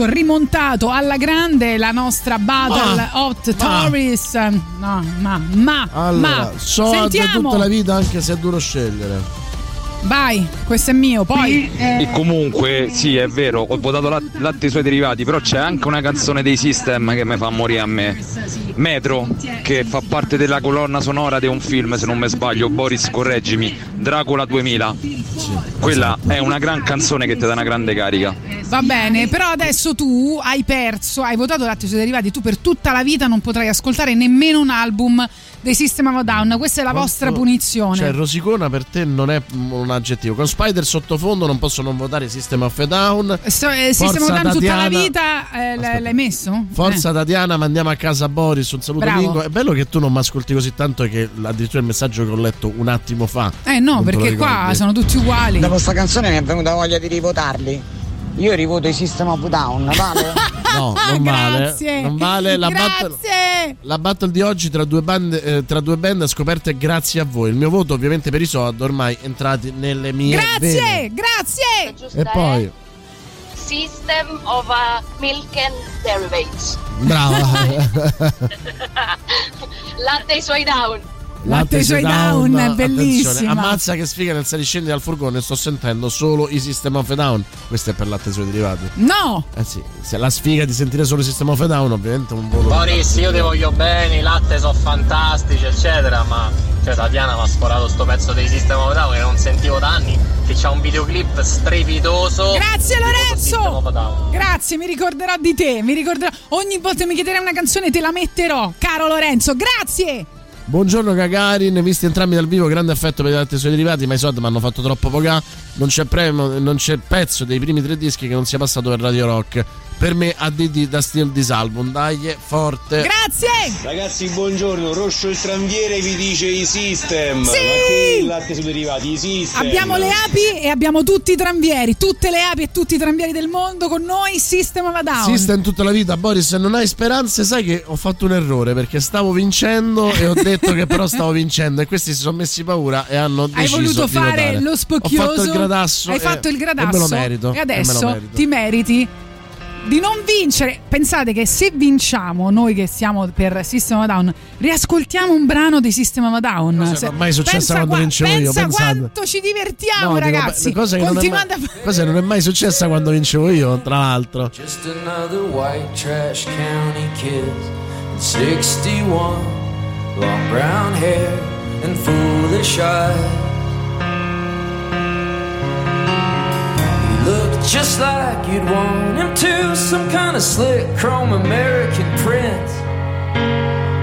adesso rimontato alla grande la nostra Battle Ma- Hot ma- Tourist. No, ma, ma, Allora, ma. so da Sentiamo. tutta la vita anche se è duro scegliere. Vai, questo è mio. Poi. E comunque, sì, è vero, ho votato lat- latte e i suoi derivati, però c'è anche una canzone dei System che mi fa morire a me. Metro, che fa parte della colonna sonora di un film, se non mi sbaglio, Boris, correggimi, Dracula 2000. Quella è una gran canzone che ti dà una grande carica. Va bene, però adesso tu hai perso, hai votato latte suoi derivati, tu per tutta la vita non potrai ascoltare nemmeno un album dei System of a Down. Questa è la vostra punizione. Cioè, Rosicona per te non è un aggettivo. Con Spider sottofondo non posso non votare System of a Down. So- eh, System of a Forza Down tutta la vita eh, l- l'hai messo? Forza Tatiana, mandiamo a casa Boris, un saluto Bravo. Mingo. È bello che tu non mi ascolti così tanto che addirittura il messaggio che ho letto un attimo fa. Eh, eh no, perché qua sono tutti uguali. Dopo sta canzone mi è venuta voglia di rivotarli. Io rivoto i System of Down, vale? No, non. Grazie. Non vale la battle. Grazie. La battle di oggi tra due, band, eh, tra due band scoperte grazie a voi. Il mio voto ovviamente per i Soad ormai entrati nelle mie Grazie, vene. grazie. E poi System of a Milk and Derivatives. brava. Latte e i suoi down. Latte e i suoi down, è attenzione. bellissima. Ammazza che sfiga nel saliscendi dal furgone, sto sentendo solo i System of a Down. Questo è per latte suoi derivati. No! Eh sì, se la sfiga di sentire solo i System of a Down, ovviamente un voto. Boris, io ti voglio bene, i latte sono fantastici, eccetera, ma cioè Tatiana mi ha sforato sto pezzo dei System of a Down che non sentivo da anni, che c'ha un videoclip strepitoso. Grazie Lorenzo! Down. Grazie, mi ricorderò di te, mi ricorderò. Ogni volta che mi chiederai una canzone te la metterò, caro Lorenzo. Grazie! Buongiorno Gagarin, visti entrambi dal vivo, grande affetto per i latte suoi derivati, ma i soldi mi hanno fatto troppo poca. Non c'è, premio, non c'è pezzo dei primi tre dischi che non sia passato per Radio Rock. Per me ADD da Steel Disalbum, dai, forte. Grazie! Ragazzi, buongiorno. Roscio il tranviere vi dice i system. Sì! Ma che il latte sui derivati? I system. Abbiamo le api e abbiamo tutti i tranvieri, tutte le api e tutti i tranvieri del mondo con noi, System of a Down. In tutta la vita, Boris, se non hai speranze, sai che ho fatto un errore perché stavo vincendo e ho detto che però stavo vincendo e questi si sono messi paura e hanno Hai deciso voluto di fare votare. lo spocchioso. Ho fatto il gradasso. Hai e- fatto il gradasso. E me lo merito. E e me lo adesso merito. ti meriti di non vincere. Pensate che se vinciamo, noi che siamo per System of a Down, riascoltiamo un brano di System of a Down. Cosa Se- non è mai successa pensa quando qua- vincevo io, Pensa pensate. quanto ci divertiamo, No, dico, ragazzi. beh, cosa che non mai- a cosa non è mai successa quando vincevo io, tra l'altro. Just another white trash county kid. 61, long brown hair and foolish eyes. Just like you'd want him to, some kind of slick chrome American prince.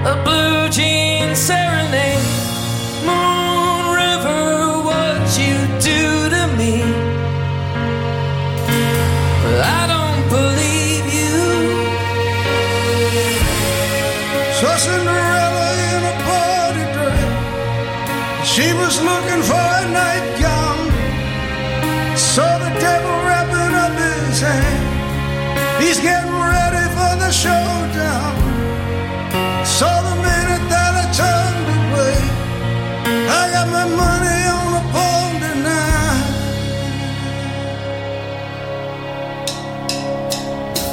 A blue jean serenade, Moon River, what you do to me. But I don't believe you. Saw Cinderella in a party dress. She was looking for a nightgown. Saw the devil He's getting ready for the showdown. So the minute that I turned away. I got my money on a pole tonight.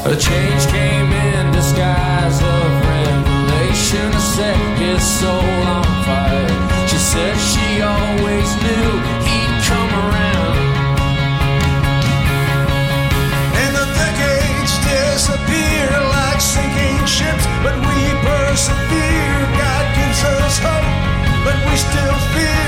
A change came in disguise of revelation to set his soul on fire. She said she always knew persevere. God gives us hope, but we still fear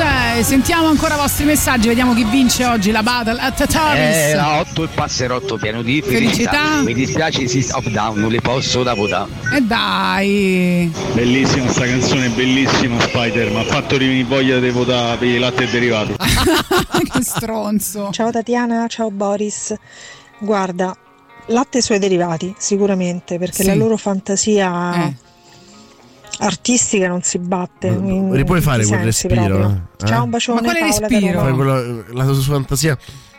Eh, Sentiamo ancora i vostri messaggi, vediamo chi vince oggi la battle at Tataris. Eh, la 8 e passerotto pieno di felicità. Felicità. Mi dispiace i System of Down, non li posso da votare. E dai. Bellissima sta canzone, bellissima Spider, mi ha fatto venire voglia di votare per i latte e derivati. che stronzo. Ciao Tatiana, ciao Boris. Guarda, latte e suoi derivati, sicuramente, perché Sì. la loro fantasia Eh. Artistica non si batte. in Ripuoi fare quel respiro? proprio. eh? Ciao, un bacione. Ma quale Paola respiro? Fai quello- la tua fantasia.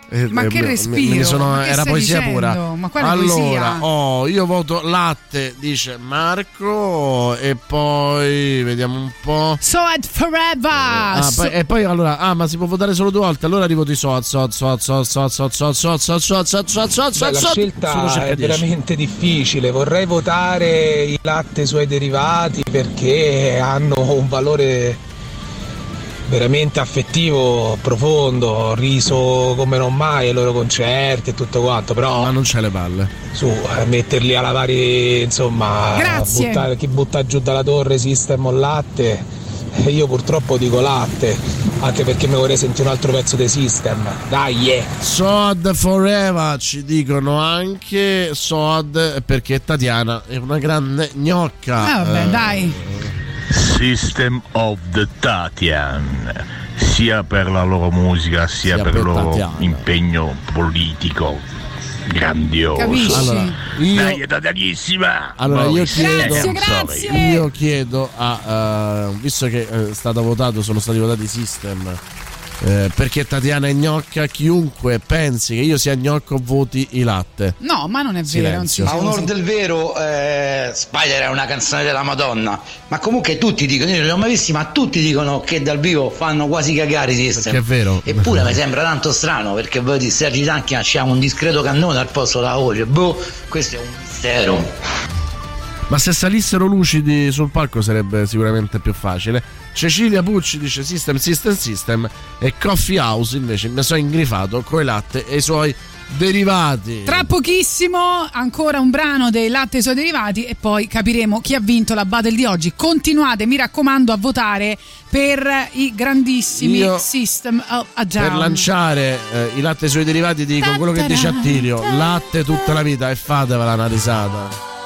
Eh, Ma eh, che respiro? mi sono- Ma che era poesia dicendo? pura. Ma quale allora, poesia? oh, io voto latte, dice Marco, e poi vediamo un po'. Soad Forever. Ah, So- poi- e poi allora, ah, ma si può votare solo due volte. Allora arrivo di Soad, Soad, Soad, Soad, Soad, Soad, Soad, Soad, Soad, Soad, Soad, Soad, Soad, Soad, la Soad. scelta è 10. veramente difficile, vorrei votare i latte e i suoi derivati perché hanno un valore veramente affettivo, profondo, ho riso come non mai ai loro concerti e tutto quanto, però... Ma non c'è le palle. Su, eh, metterli alla pari, insomma, Grazie. buttare- chi butta giù dalla torre System o latte, eh, io purtroppo dico latte, anche perché mi vorrei sentire un altro pezzo dei System. Dai, yeah. Sod Forever ci dicono anche Sod perché Tatiana è una grande gnocca. Ah, vabbè, Eh, dai. System of the Tatian, sia per la loro musica sia, Sia per, il loro Tatiana. impegno politico grandioso. Capisci? Allora, io- Dai, è! Allora io chiedo, sorry. io chiedo a, eh, visto che eh, è stato votato, sono stati votati i system, eh, perché Tatiana è gnocca, chiunque pensi che io sia gnocco voti i latte. No, ma non è vero. non. A onor del vero, eh, Spider è una canzone della Madonna, ma comunque tutti dicono, io non li ho mai visti, ma tutti dicono che dal vivo fanno quasi cagare system. Perché è vero. Eppure mi sembra tanto strano, perché voi di Sergi Tanchi lasciamo un discreto cannone al posto della voce. Boh, questo è un mistero. Ma se salissero lucidi sul palco sarebbe sicuramente più facile. Cecilia Pucci dice System, System, System e Coffee House invece mi sono ingrifato coi latte e i suoi derivati. Tra pochissimo ancora un brano dei latte e i suoi derivati e poi capiremo chi ha vinto la battle di oggi. Continuate, mi raccomando, a votare per i grandissimi Io- System of a Down. Per lanciare eh, i latte e i suoi derivati dico quello che dice Attilio, latte tutta la vita e fatevela una risata.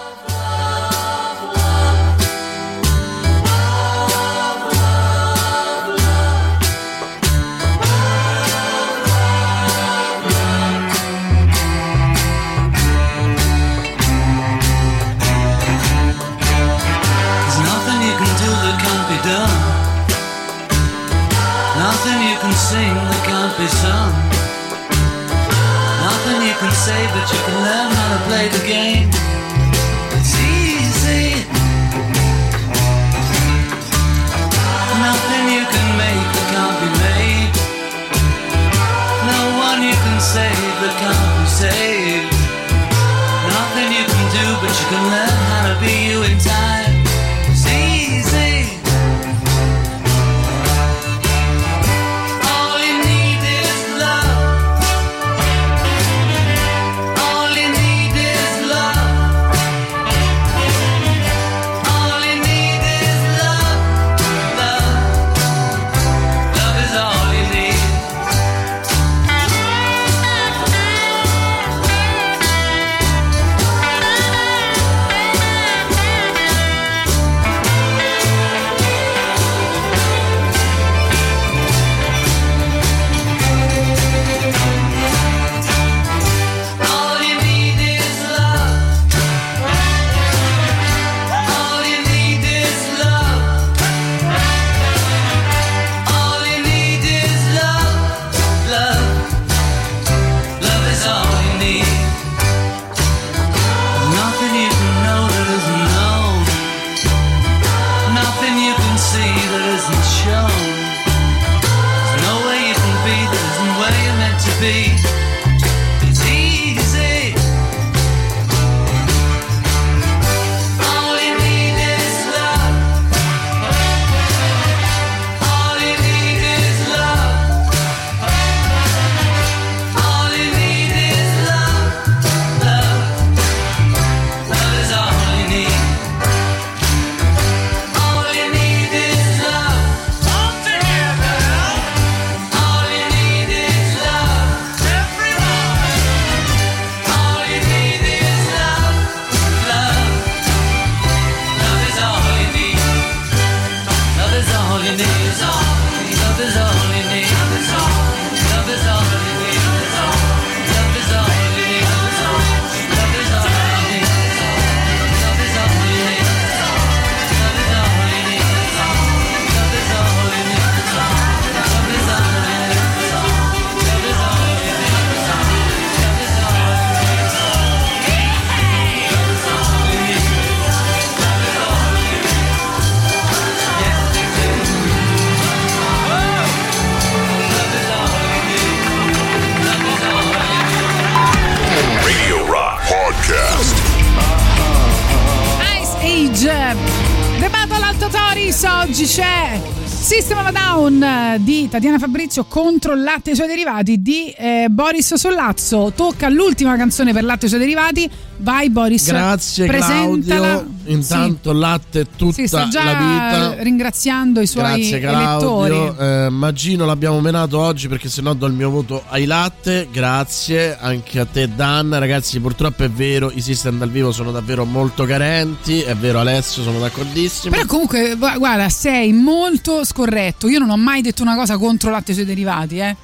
Tatiana Fabrizio contro Latte e i suoi derivati di eh, Boris Sollazzo. Tocca l'ultima canzone per Latte e i suoi derivati. Vai Boris, Grazie presentala. Claudio. Intanto latte tutta Sì, sta già la vita. ringraziando i suoi Grazie Claudio. Eh, Maggino l'abbiamo menato oggi perché sennò do il mio voto ai latte. Grazie anche a te Dan. Ragazzi, purtroppo è vero, i system dal vivo sono davvero molto carenti. È vero Alessio, sono d'accordissimo. Però comunque, gu- guarda, sei molto scorretto. Io non ho mai detto una cosa contro latte e suoi derivati, eh.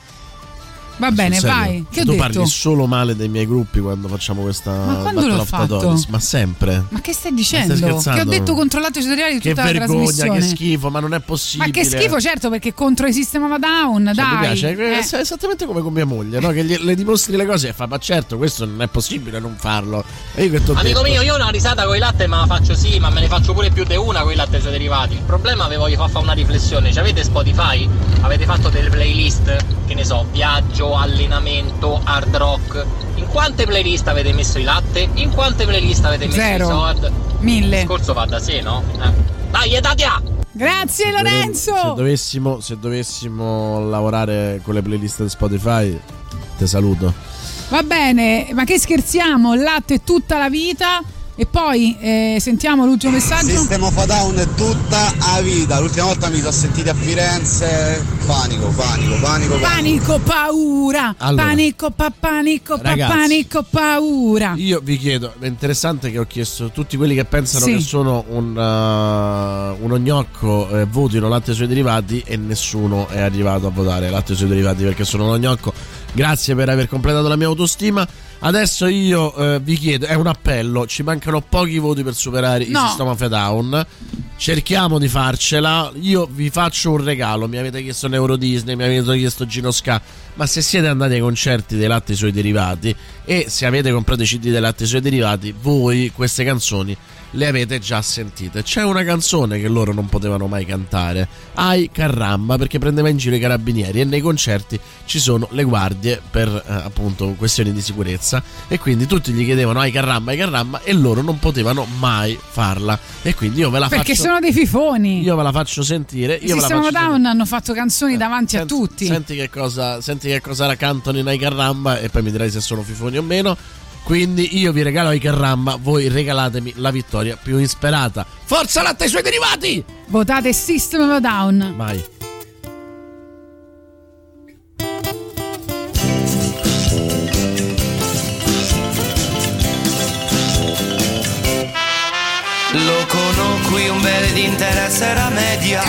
Va bene, vai. Che ho tu detto? parli solo male dei miei gruppi quando facciamo questa Ma quando Battle l'ho of fatto? Tatoris, Ma sempre. Ma che stai Ma dicendo? stai scherzando? che ho detto contro latte e i derivati Che tutta la vergogna, trasmissione. che schifo, ma non è possibile. Ma che schifo, certo, perché contro i System of a Down, Cioè, dai. mi piace, Eh. è esattamente come con mia moglie, no? che gli- le dimostri le cose e fa, ma certo, questo non è possibile non farlo. E io che Amico detto? mio, io una risata con i latte me la faccio sì, ma me ne faccio pure più di una con i latte e suoi derivati. Il problema vi voglio far fare una riflessione. Ci avete Spotify? Avete fatto delle playlist? Che ne so, viaggio, allenamento, hard rock. In quante playlist avete messo i latte? In quante playlist avete messo Zero. i sword? Mille. Il discorso va da sé, no? Eh. Dai, Tatia! Grazie Se Lorenzo. dovessimo, se dovessimo lavorare con le playlist di Spotify, ti saluto. Va bene, ma che scherziamo? Latte tutta la vita. E poi eh, sentiamo l'ultimo messaggio. System of Down è tutta a vita. L'ultima volta mi sono sentito a Firenze. Panico, panico, panico, panico. Panico, paura. Allora. panico, pa, panico, pa, Ragazzi. panico, paura. Io vi chiedo, è interessante che ho chiesto a tutti quelli che pensano Sì. che sono un, uh, uno gnocco eh, votino latte suoi derivati e nessuno è arrivato a votare latte suoi derivati perché sono uno gnocco. Grazie per aver completato la mia autostima. Adesso io eh, vi chiedo, è un appello, ci mancano pochi voti per superare No. il sistema of a Down. Cerchiamo di farcela. Io vi faccio un regalo. Mi avete chiesto un Euro Disney, mi avete chiesto Gino Ska. Ma se siete andati ai concerti dei latte e suoi derivati e se avete comprato i CD dei latte e suoi derivati, voi queste canzoni le avete già sentite. C'è una canzone che loro non potevano mai cantare, Ai Carramba, perché prendeva in giro i carabinieri e nei concerti ci sono le guardie per eh, appunto questioni di sicurezza e quindi tutti gli chiedevano Ai Carramba, Ai Carramba e loro non potevano mai farla. E quindi io ve la Perché faccio sono dei fifoni. io ve la faccio sentire, io ve la System faccio Down hanno fatto canzoni davanti a tutti. Senti che cosa, senti che cosa cantano in Ai Carramba e poi mi dirai se sono fifoni o meno. Quindi io vi regalo Ai Carramba, voi regalatemi la vittoria più insperata. Forza latte e i suoi derivati! Votate System of Down. Vai. Di interesse era media.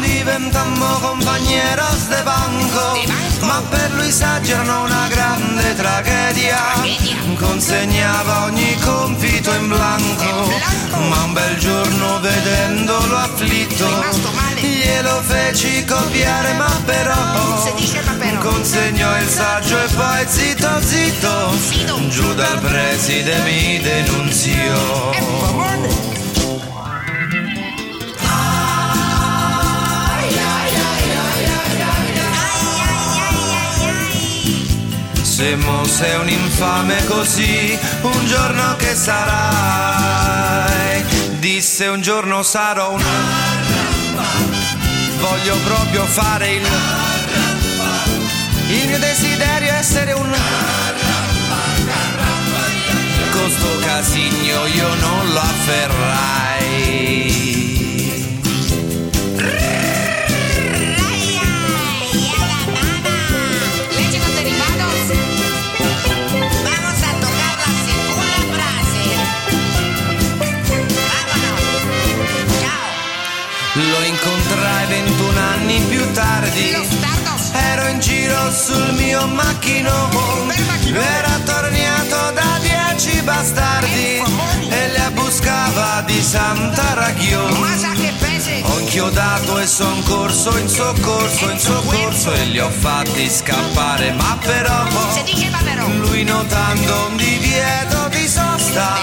Diventammo compagneros de banco. Ma per lui s'aggiornò una grande tragedia. Consegnava ogni compito in blanco. Ma un bel giorno vedendolo afflitto Glielo feci copiare ma però Consegnò il saggio e poi zitto zitto. Giù dal preside mi denunziò Se mo sei un infame così, un giorno che sarai, disse un giorno sarò un Voglio proprio fare il Il mio desiderio è essere un Con sto casigno io non lo afferrai anni più tardi. Ero in giro sul mio macchinone Era tornato da dieci bastardi. E le buscava di Santa Ragione Ho inchiodato e son corso in soccorso, in soccorso E li ho fatti scappare. Ma però Lui notando un divieto di sosta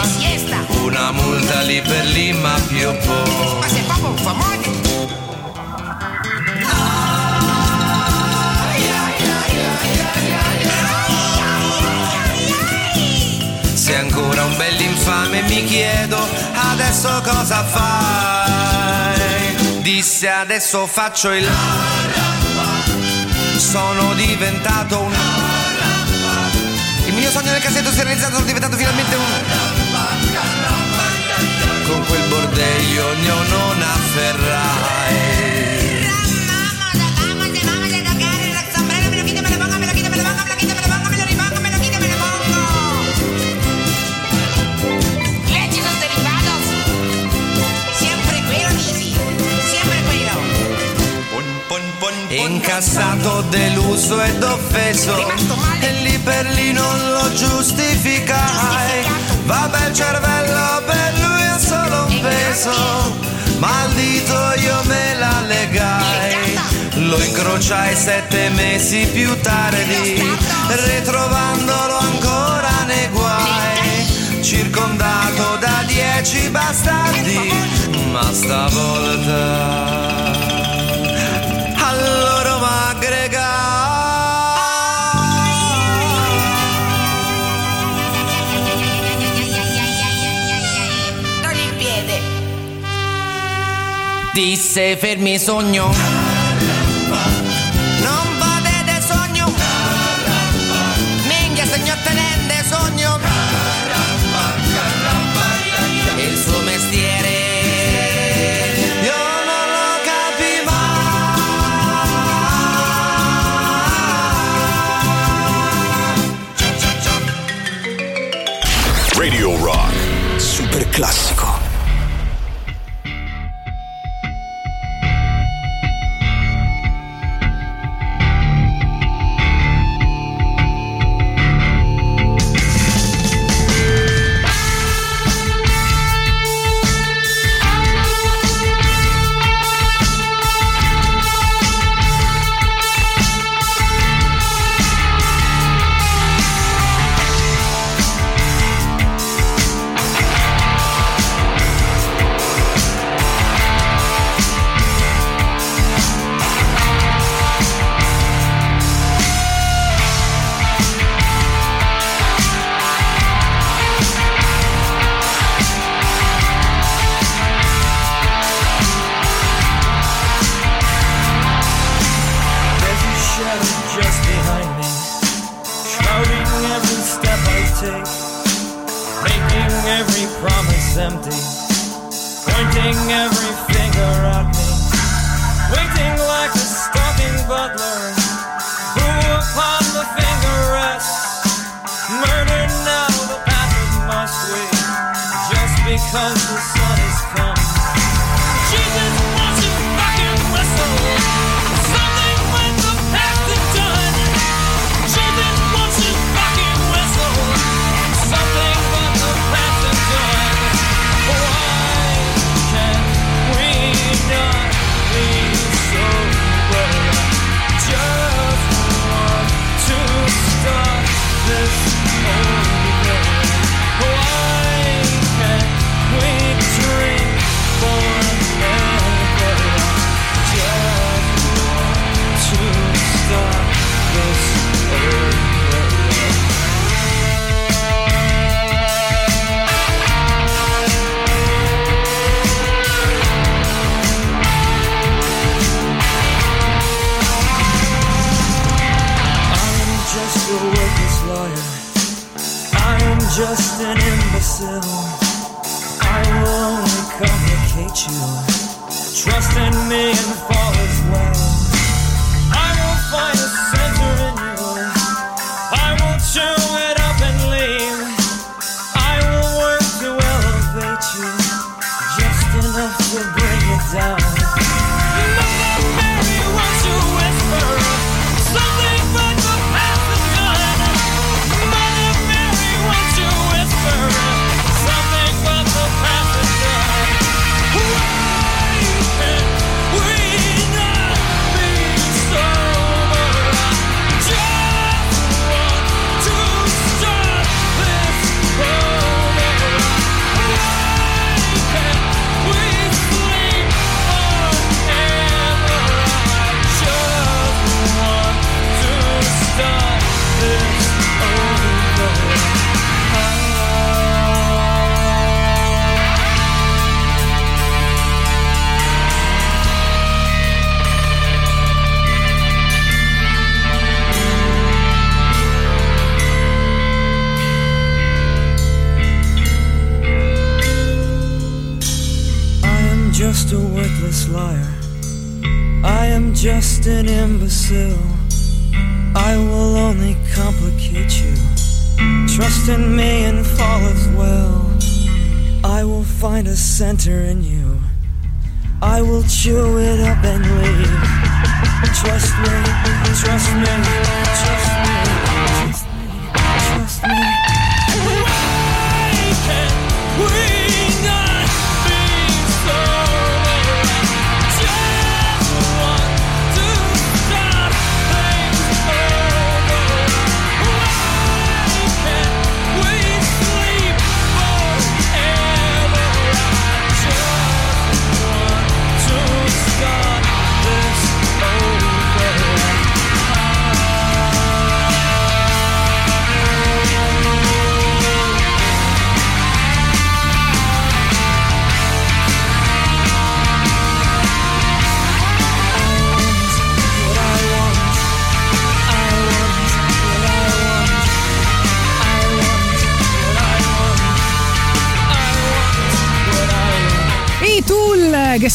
Una multa lì per lì ma più po' bell'infame mi chiedo adesso cosa fai? Disse adesso faccio il sono diventato un il mio sogno nel cassetto si è realizzato sono diventato finalmente un con quel bordello io non afferrai incassato, deluso ed offeso. E lì per lì non lo giustificai vabbè il cervello per lui è solo un peso. Ma al dito io me la legai. Lo incrociai sette mesi più tardi. Ritrovandolo ancora nei guai. Circondato da dieci bastardi. Ma stavolta disse fermi sogno. Non potete sogno. Minchia signor tenente sogno. Il suo mestiere. Io non lo capi Radio Rock. Super classico.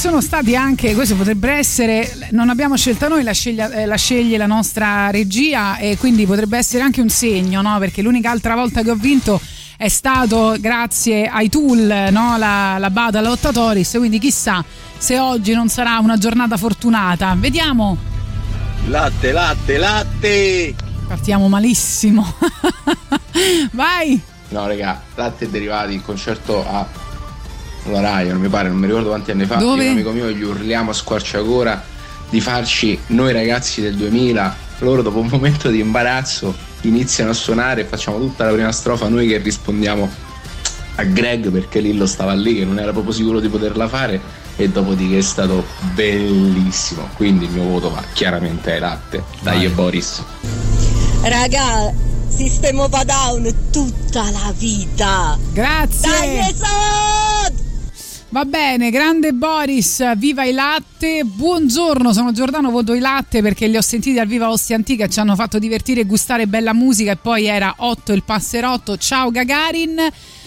Sono stati anche, questo potrebbe essere, non abbiamo scelta noi, la, sceglia- eh, la sceglie la nostra regia e quindi potrebbe essere anche un segno, no? Perché l'unica altra volta che ho vinto è stato grazie ai tool, no? la, la Bada Lottatoris, quindi chissà se oggi non sarà una giornata fortunata. Vediamo, Latte, latte, latte! partiamo malissimo. Vai! No, raga, latte e derivati, il concerto a la Rai, non mi pare, non mi ricordo quanti anni fa. Dove? Io un amico mio gli urliamo a squarciagora di farci noi ragazzi del 2000. Loro, dopo un momento di imbarazzo, iniziano a suonare e facciamo tutta la prima strofa. Noi che rispondiamo a Greg perché Lillo stava lì, che non era proprio sicuro di poterla fare. E dopodiché è stato bellissimo. Quindi il mio voto va chiaramente ai latte. Dai, e Boris. Raga, System of a Down tutta la vita. Grazie. Dai, esod! Va bene, grande Boris, viva i latte. Buongiorno, sono Giordano, voto i latte perché li ho sentiti al Viva Ostia Antica, ci hanno fatto divertire e gustare bella musica e poi era 8 il passerotto. Ciao Gagarin.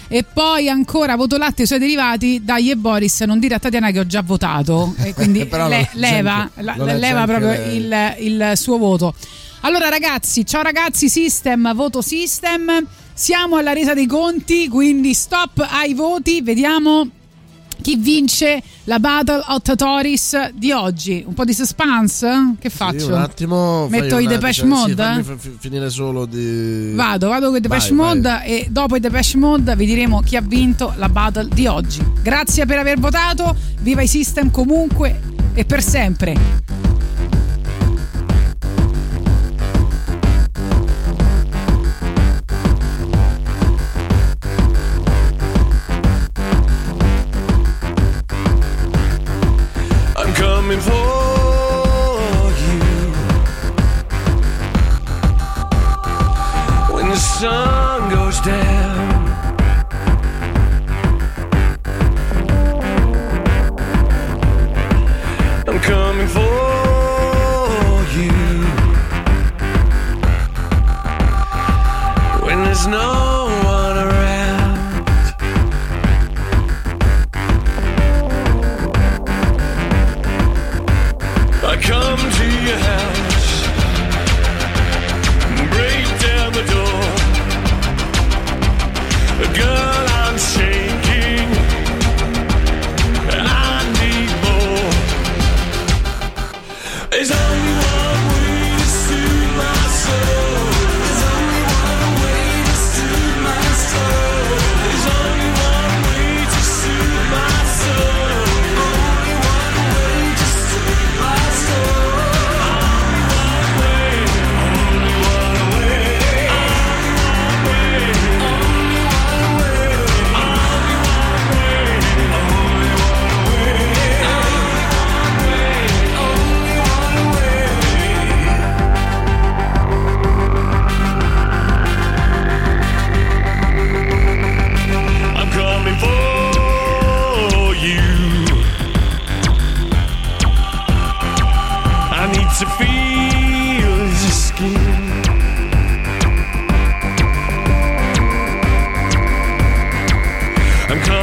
E poi ancora voto latte sui derivati, dai e Boris, non dire a Tatiana che ho già votato, e quindi le- leva, la- leva proprio il, il suo voto. Allora ragazzi, ciao ragazzi, System, voto System. Siamo alla resa dei conti, quindi stop ai voti, vediamo chi vince la Battle of Tatoris di oggi. Un po' di suspense? Che faccio? Sì, un attimo. Metto i Depeche sì, Mode? fammi fa- fi- finire solo di. Vado, vado con i Depeche Mode vai. e dopo i Depeche Mode vi diremo chi ha vinto la battle di oggi. Grazie per aver votato, viva i system comunque e per sempre.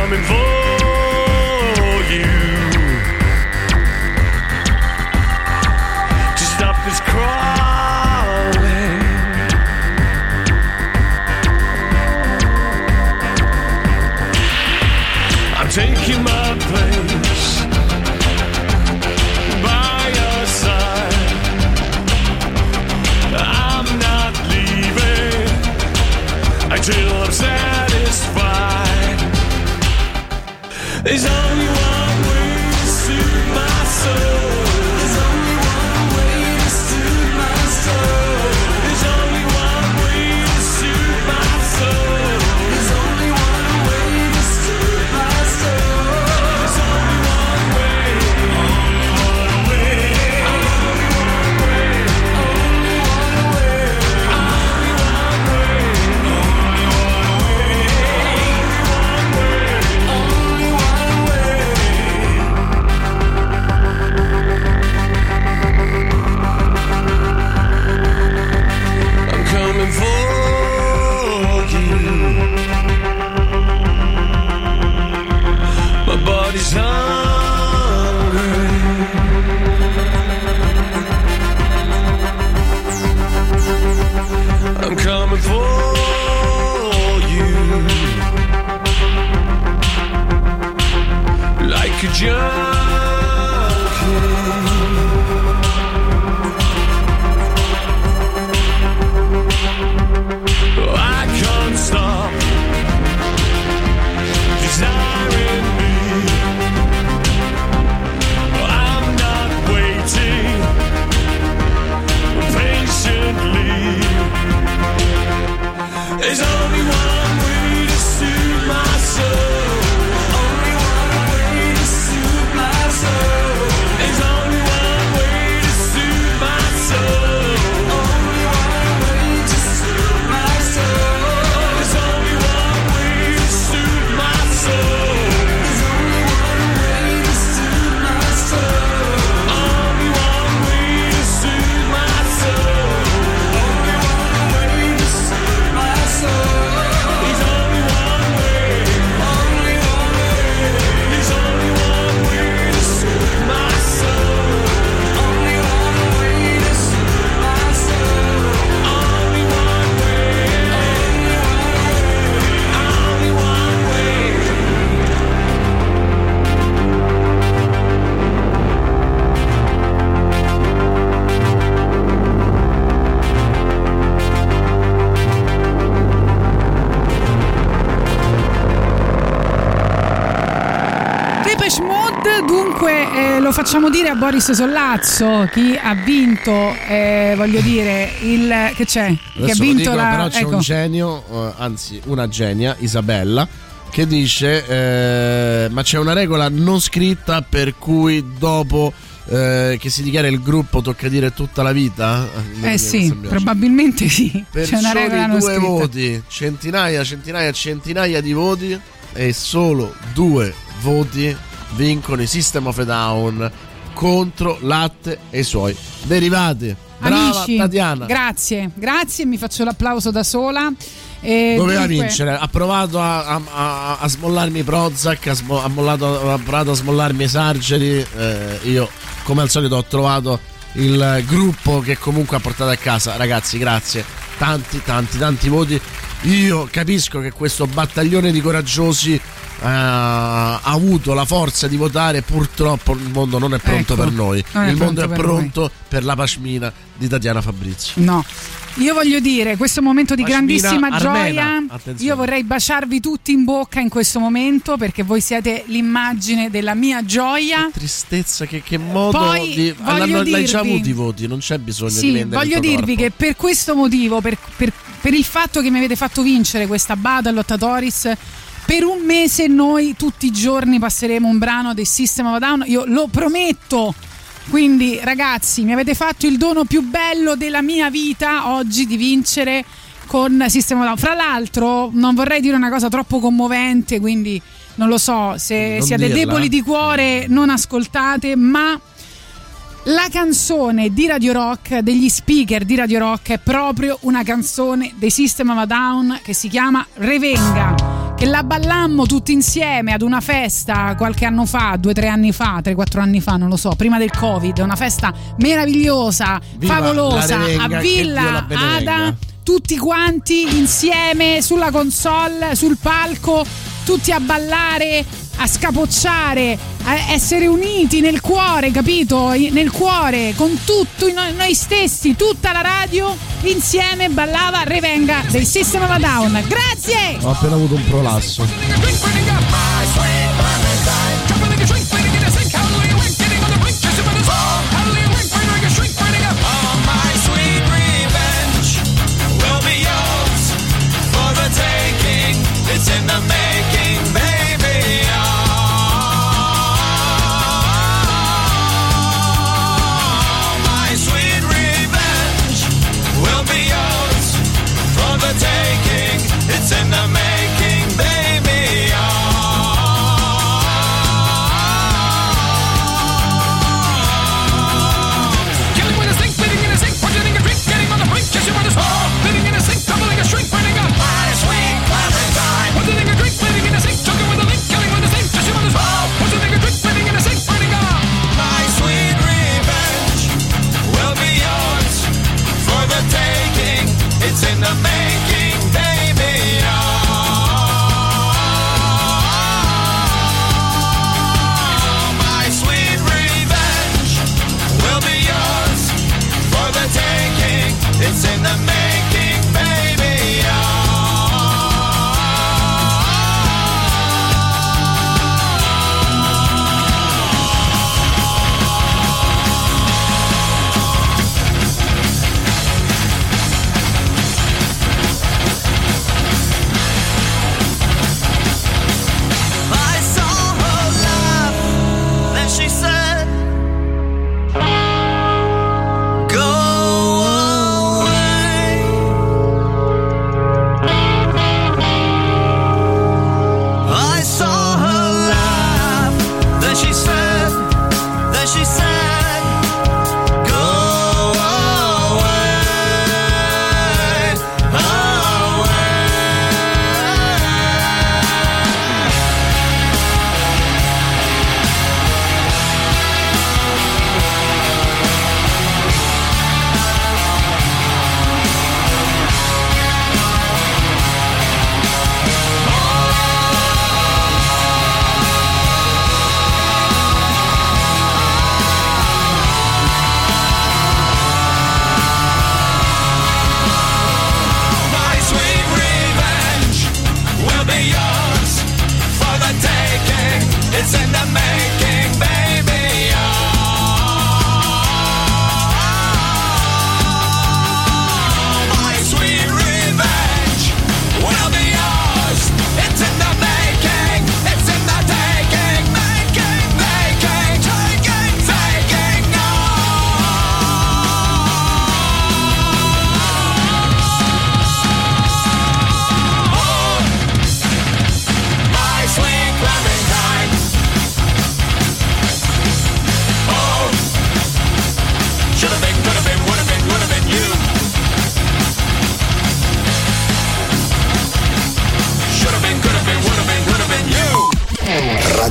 Coming for a Boris Sollazzo, chi ha vinto, eh, voglio dire, il che c'è? Ha Adesso lo vinto dico, la però c'è ecco. un genio, eh, anzi una genia, Isabella, che dice eh, ma c'è una regola non scritta per cui dopo eh, che si dichiara il gruppo tocca dire tutta la vita? Eh sì, probabilmente sì. Per C'è una regola non due scritta. voti, centinaia, centinaia, centinaia di voti e solo due voti vincono i System of a Down contro latte e i suoi derivati. Brava Amici, Tatiana. grazie, grazie, mi faccio l'applauso da sola. E Doveva dunque- vincere, ha provato a, a- a- a smollarmi Prozac, ha, smo- ha mollato- ha provato a smollarmi Sargeri. eh, io, come al solito, ho trovato il gruppo che comunque ha portato a casa. Ragazzi, grazie. Tanti, tanti, tanti voti. Io capisco che questo battaglione di coraggiosi ha avuto la forza di votare. Purtroppo il mondo non è pronto Ecco, per noi. è il mondo è pronto per noi. pronto per la pashmina di Tatiana Fabrizio. No. Io voglio dire, questo momento di Pashmina grandissima armena. gioia, Attenzione. io vorrei baciarvi tutti in bocca in questo momento perché voi siete l'immagine della mia gioia. tristezza, che, che modo Poi di. voglio L'hanno, l'hai già dirvi- avuti i voti, non c'è bisogno di Sì, vendere voglio il tuo dirvi corpo. che per questo motivo, per, per- per il fatto che mi avete fatto vincere questa Battle Lottatoris, per un mese noi tutti i giorni passeremo un brano del System of a Down, io lo prometto. Quindi ragazzi, mi avete fatto il dono più bello della mia vita oggi di vincere con System of a Down. Fra l'altro, non vorrei dire una cosa troppo commovente, quindi non lo so, se Non siete dirla. deboli di cuore non ascoltate, ma la canzone di Radio Rock, degli speaker di Radio Rock, è proprio una canzone dei System of a Down che si chiama Revenga. Che la ballammo tutti insieme ad una festa qualche anno fa, due o tre anni fa, tre quattro anni fa, non lo so, prima del Covid. Una festa meravigliosa, Viva favolosa a Villa. Ada. Tutti quanti insieme sulla console, sul palco, tutti a ballare a scapocciare, a essere uniti nel cuore, capito? Nel cuore, con tutto noi, stessi, tutta la radio insieme ballava Revenga dei System of a Down. Grazie! Ho appena avuto un prolasso.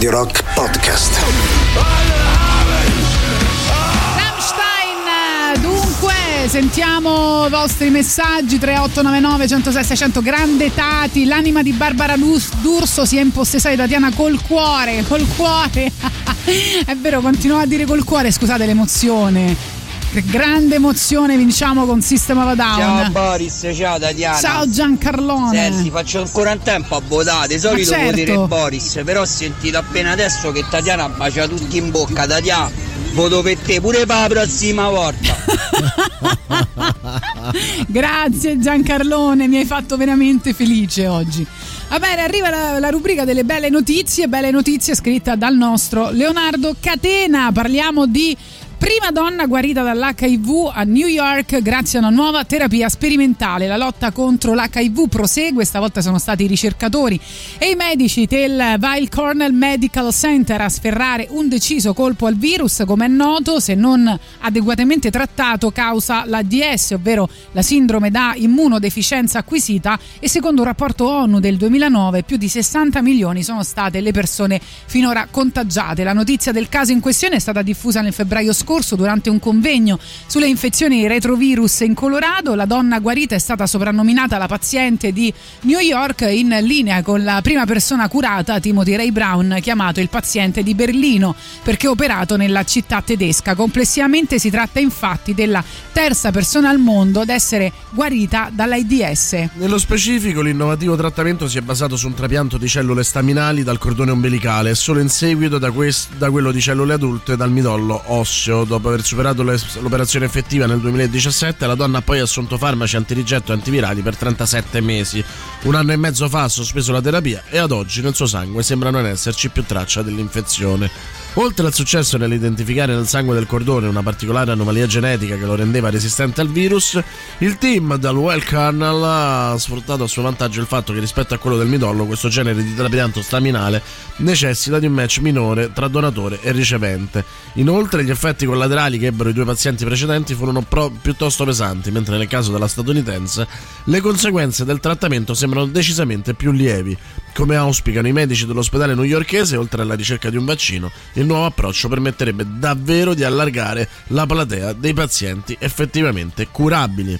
Radio Rock Podcast. Rammstein, dunque sentiamo i vostri messaggi 3899 106 600 grande Tati l'anima di Barbara D'Urso si è impossessata di Tatiana col cuore col cuore. È vero continuo a dire col cuore scusate l'emozione grande emozione vinciamo con System of a Down Ciao Boris, ciao Tatiana. Ciao Giancarlone Senti, faccio ancora in tempo a votare. Di solito certo. voterei Boris, però ho sentito appena adesso che Tatiana bacia tutti in bocca. Tatiana, voto per te pure per la prossima volta. Grazie Giancarlone, mi hai fatto veramente felice oggi. Va bene, arriva la, la rubrica delle belle notizie, belle notizie scritta dal nostro Leonardo Catena. Parliamo di prima donna guarita dall'HIV a New York grazie a una nuova terapia sperimentale. La lotta contro l'HIV prosegue, stavolta sono stati i ricercatori e i medici del Weill Cornell Medical Center a sferrare un deciso colpo al virus, come è noto, se non adeguatamente trattato causa l'ADS, ovvero la sindrome da immunodeficienza acquisita e secondo un rapporto ONU del 2009 più di 60 milioni sono state le persone finora contagiate. La notizia del caso in questione è stata diffusa nel febbraio scorso scorso durante un convegno sulle infezioni retrovirus in Colorado. La donna guarita è stata soprannominata la paziente di New York in linea con la prima persona curata, Timothy Ray Brown, chiamato il paziente di Berlino perché operato nella città tedesca. Complessivamente si tratta infatti della terza persona al mondo ad essere guarita dall'AIDS. Nello specifico, l'innovativo trattamento si è basato su un trapianto di cellule staminali dal cordone ombelicale e solo in seguito da, quest- da quello di cellule adulte dal midollo osseo. Dopo aver superato l'operazione effettiva nel 2017, la donna ha poi assunto farmaci antirigetto e antivirali per 37 mesi. Un anno e mezzo fa ha sospeso la terapia e ad oggi nel suo sangue sembra non esserci più traccia dell'infezione. Oltre al successo nell'identificare nel sangue del cordone una particolare anomalia genetica che lo rendeva resistente al virus, il team dal Well Kernel ha sfruttato a suo vantaggio il fatto che rispetto a quello del midollo questo genere di trapianto staminale necessita di un match minore tra donatore e ricevente. Inoltre gli effetti collaterali che ebbero i due pazienti precedenti furono pro- piuttosto pesanti, mentre nel caso della statunitense le conseguenze del trattamento sembrano decisamente più lievi. Come auspicano i medici dell'ospedale newyorkese, oltre alla ricerca di un vaccino, il nuovo approccio permetterebbe davvero di allargare la platea dei pazienti effettivamente curabili.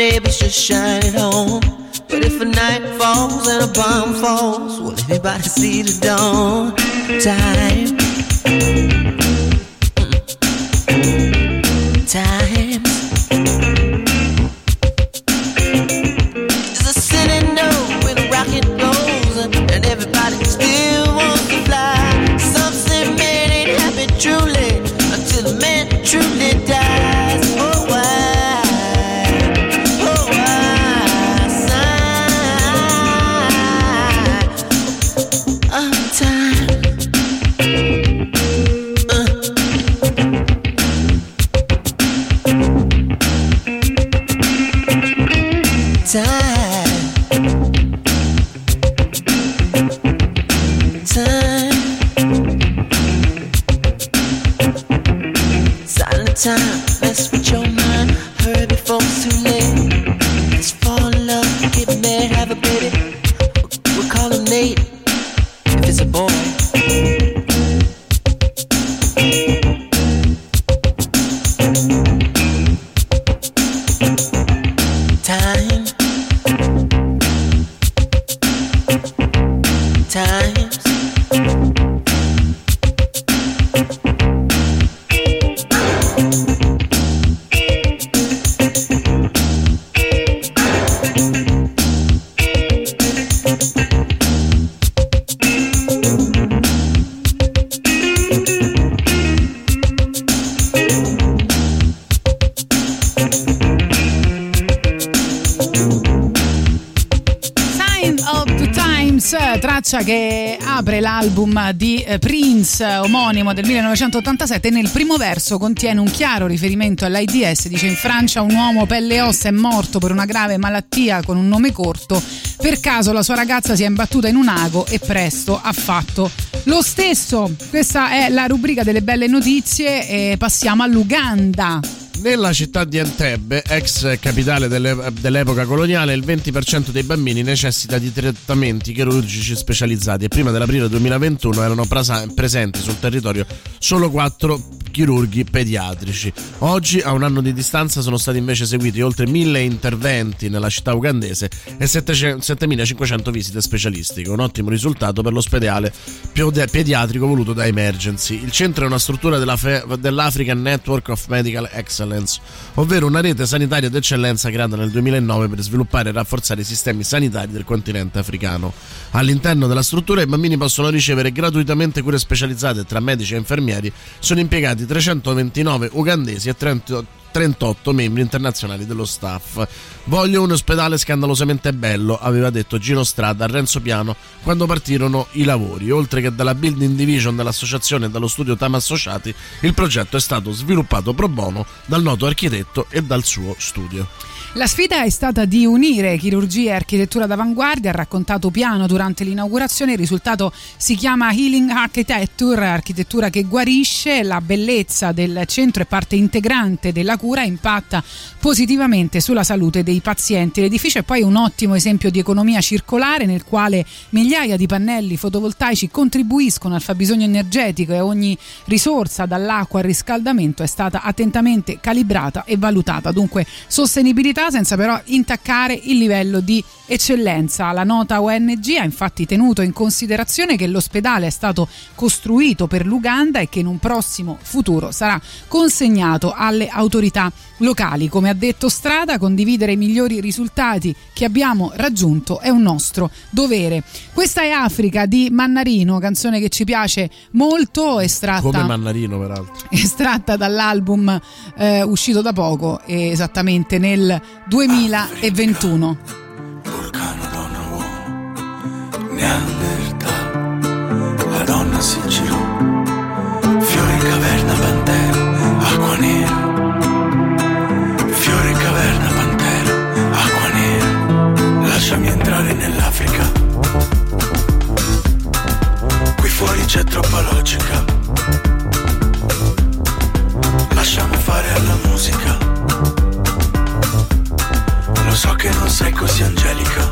Neighbors just shine it home. But if a night falls and a bomb falls, will anybody see the dawn? Time. Che apre l'album di eh, Prince omonimo del 1987 e nel primo verso contiene un chiaro riferimento all'AIDS, dice in Francia un uomo pelle e ossa è morto per una grave malattia con un nome corto, per caso la sua ragazza si è imbattuta in un ago e presto ha fatto lo stesso. Questa è la rubrica delle belle notizie e passiamo all'Uganda. Nella città di Entebbe, ex capitale delle- dell'epoca coloniale, il 20% dei bambini necessita di trattamenti chirurgici specializzati e prima dell'aprile 2021 erano prasa- presenti sul territorio solo 4 chirurghi pediatrici. Oggi, a un anno di distanza, sono stati invece eseguiti oltre 1000 interventi nella città ugandese e 700 7500 visite specialistiche, un ottimo risultato per l'ospedale pediatrico voluto da Emergency. Il centro è una struttura della dell'African Network of Medical Excellence, ovvero una rete sanitaria d'eccellenza creata nel 2009 per sviluppare e rafforzare i sistemi sanitari del continente africano. All'interno della struttura i bambini possono ricevere gratuitamente cure specializzate tra medici e infermieri. Sono impiegati 329 ugandesi e 30 38 membri internazionali dello staff. Voglio un ospedale scandalosamente bello, aveva detto Gino Strada a Renzo Piano quando partirono i lavori. Oltre che dalla building division dell'associazione e dallo studio Tama Associati, il progetto è stato sviluppato pro bono dal noto architetto e dal suo studio. La sfida è stata di unire chirurgia e architettura d'avanguardia, ha raccontato Piano durante l'inaugurazione. Il risultato si chiama Healing Architecture, architettura che guarisce. La bellezza del centro è parte integrante della cura impatta positivamente sulla salute dei pazienti. L'edificio è poi un ottimo esempio di economia circolare nel quale migliaia di pannelli fotovoltaici contribuiscono al fabbisogno energetico e ogni risorsa dall'acqua al riscaldamento è stata attentamente calibrata e valutata. Dunque sostenibilità senza però intaccare il livello di eccellenza. La nota ONG ha infatti tenuto in considerazione che l'ospedale è stato costruito per l'Uganda e che in un prossimo futuro sarà consegnato alle autorità locali. Come ha detto Strada, condividere i migliori risultati che abbiamo raggiunto è un nostro dovere. Questa è Africa di Mannarino, canzone che ci piace molto, estratta Come Mannarino, peraltro. estratta dall'album eh, uscito da poco, esattamente nel 2021. Neanderthal, la donna si girò, fiore in caverna, pantera, acqua nera. Fiore in caverna, pantera, acqua nera. Lasciami entrare nell'Africa. Qui fuori c'è troppa logica. So che non sei così angelica.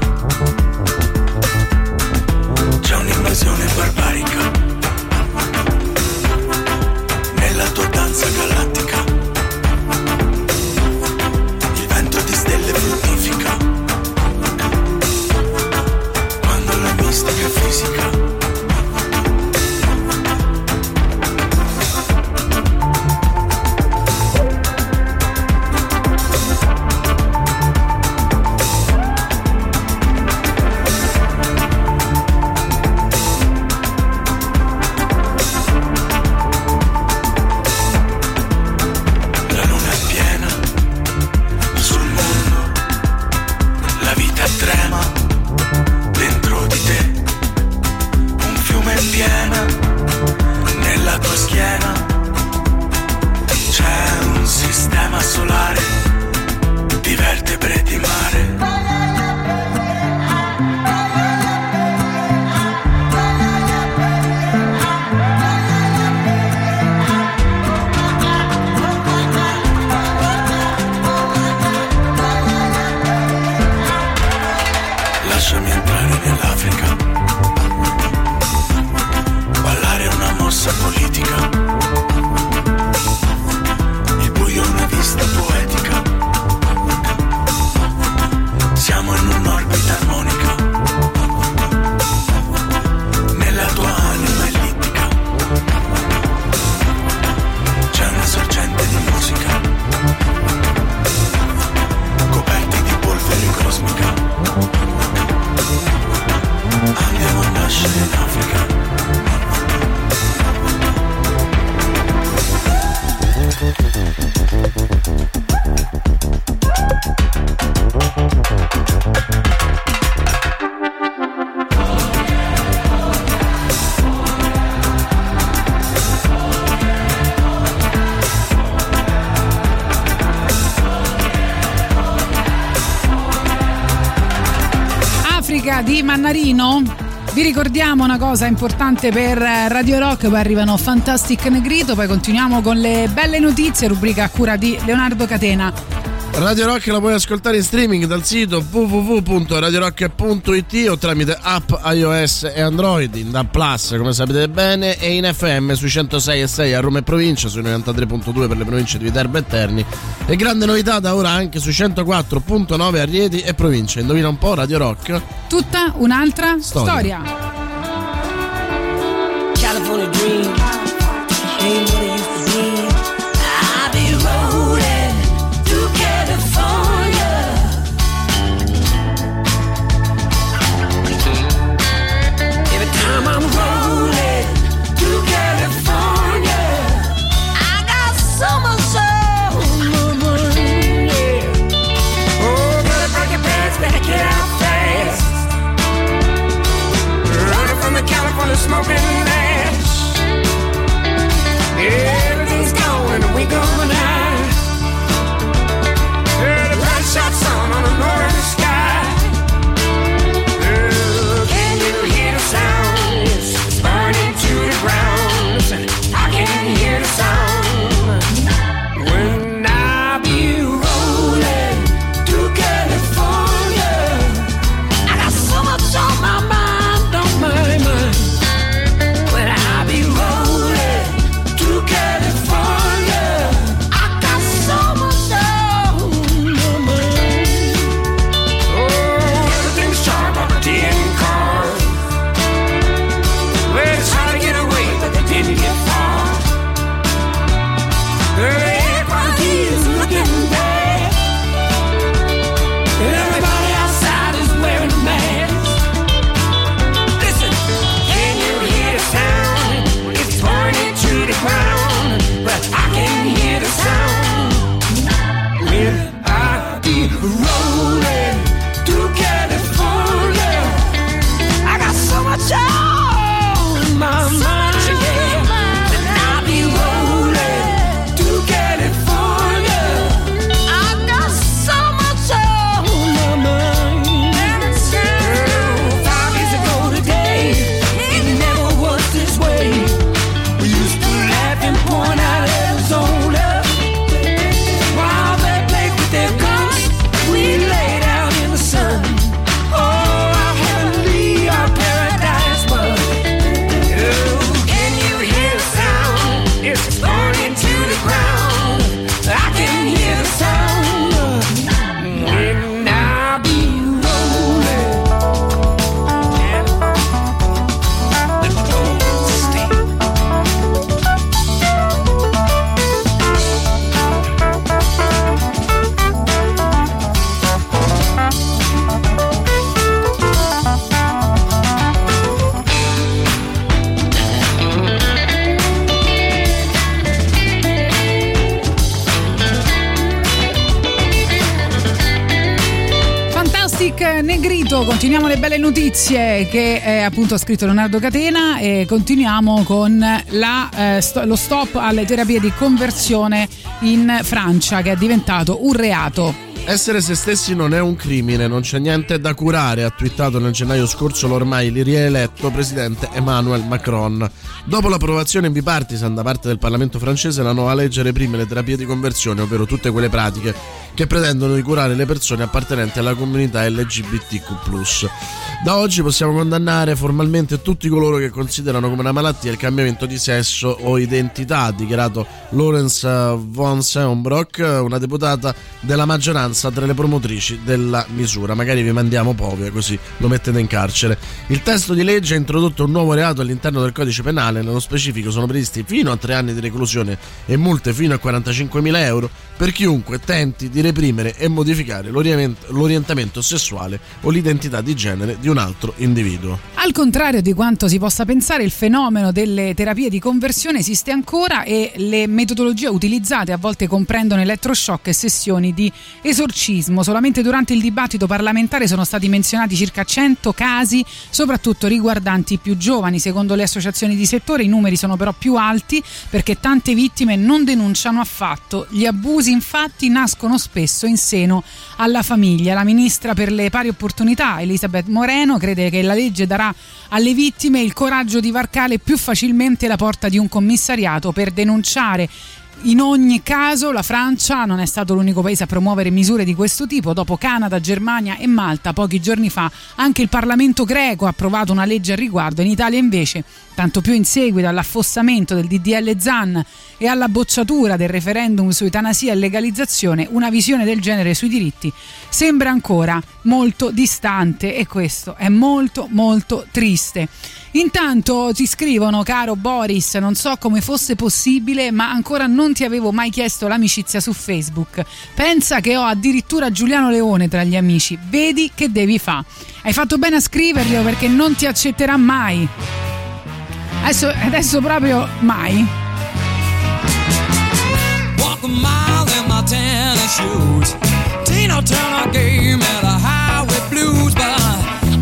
Rubrica di Mannarino. Vi ricordiamo una cosa importante per Radio Rock, poi arrivano Fantastic Negrito, poi continuiamo con le belle notizie, rubrica a cura di Leonardo Catena. Radio Rock la puoi ascoltare in streaming dal sito www.radiorock.it o tramite app iOS e Android in DAB Plus come sapete bene e in FM sui 106 e 6 a Roma e provincia, sui 93.2 per le province di Viterbo e Terni e grande novità da ora anche sui 104.9 a Rieti e provincia. Indovina un po' Radio Rock? Tutta un'altra Storia. storia. Continuiamo le belle notizie che eh, appunto ha scritto Leonardo Catena e continuiamo con la, eh, sto- lo stop alle terapie di conversione in Francia che è diventato un reato. Essere se stessi non è un crimine, non c'è niente da curare, ha twittato nel gennaio scorso l'ormai rieletto presidente Emmanuel Macron. Dopo l'approvazione bipartisan da parte del Parlamento francese, la nuova legge reprime le terapie di conversione, ovvero tutte quelle pratiche che pretendono di curare le persone appartenenti alla comunità LGBTQ. Da oggi possiamo condannare formalmente tutti coloro che considerano come una malattia il cambiamento di sesso o identità, ha dichiarato Laurence von Seumbrock, una deputata della maggioranza tra le promotrici della misura. Magari vi mandiamo povie così lo mettete in carcere. Il testo di legge ha introdotto un nuovo reato all'interno del codice penale, nello specifico sono previsti fino a tre anni di reclusione e multe fino a 45.000 euro per chiunque tenti di reprimere e modificare l'orient- l'orientamento sessuale o l'identità di genere di un altro individuo. Al contrario di quanto si possa pensare, il fenomeno delle terapie di conversione esiste ancora e le metodologie utilizzate a volte comprendono elettroshock e sessioni di L'esorcismo, solamente durante il dibattito parlamentare sono stati menzionati circa 100 casi, soprattutto riguardanti i più giovani. Secondo le associazioni di settore i numeri sono però più alti perché tante vittime non denunciano affatto. Gli abusi infatti nascono spesso in seno alla famiglia. La ministra per le pari opportunità, Elisabeth Moreno, crede che la legge darà alle vittime il coraggio di varcare più facilmente la porta di un commissariato per denunciare in ogni caso la Francia non è stato l'unico paese a promuovere misure di questo tipo. Dopo Canada, Germania e Malta, pochi giorni fa anche il Parlamento greco ha approvato una legge al riguardo. In Italia invece, tanto più in seguito all'affossamento del DDL ZAN e alla bocciatura del referendum su eutanasia e legalizzazione, una visione del genere sui diritti sembra ancora molto distante e questo è molto molto triste. Intanto ti scrivono, caro Boris, non so come fosse possibile, ma ancora non ti avevo mai chiesto l'amicizia su Facebook. Pensa che ho addirittura Giuliano Leone tra gli amici. Vedi che devi fa. Hai fatto bene a scriverglielo perché non ti accetterà mai. Adesso, adesso proprio mai. Walk a mile in my tennis shoes. Tina Turner gave me the highway blues, but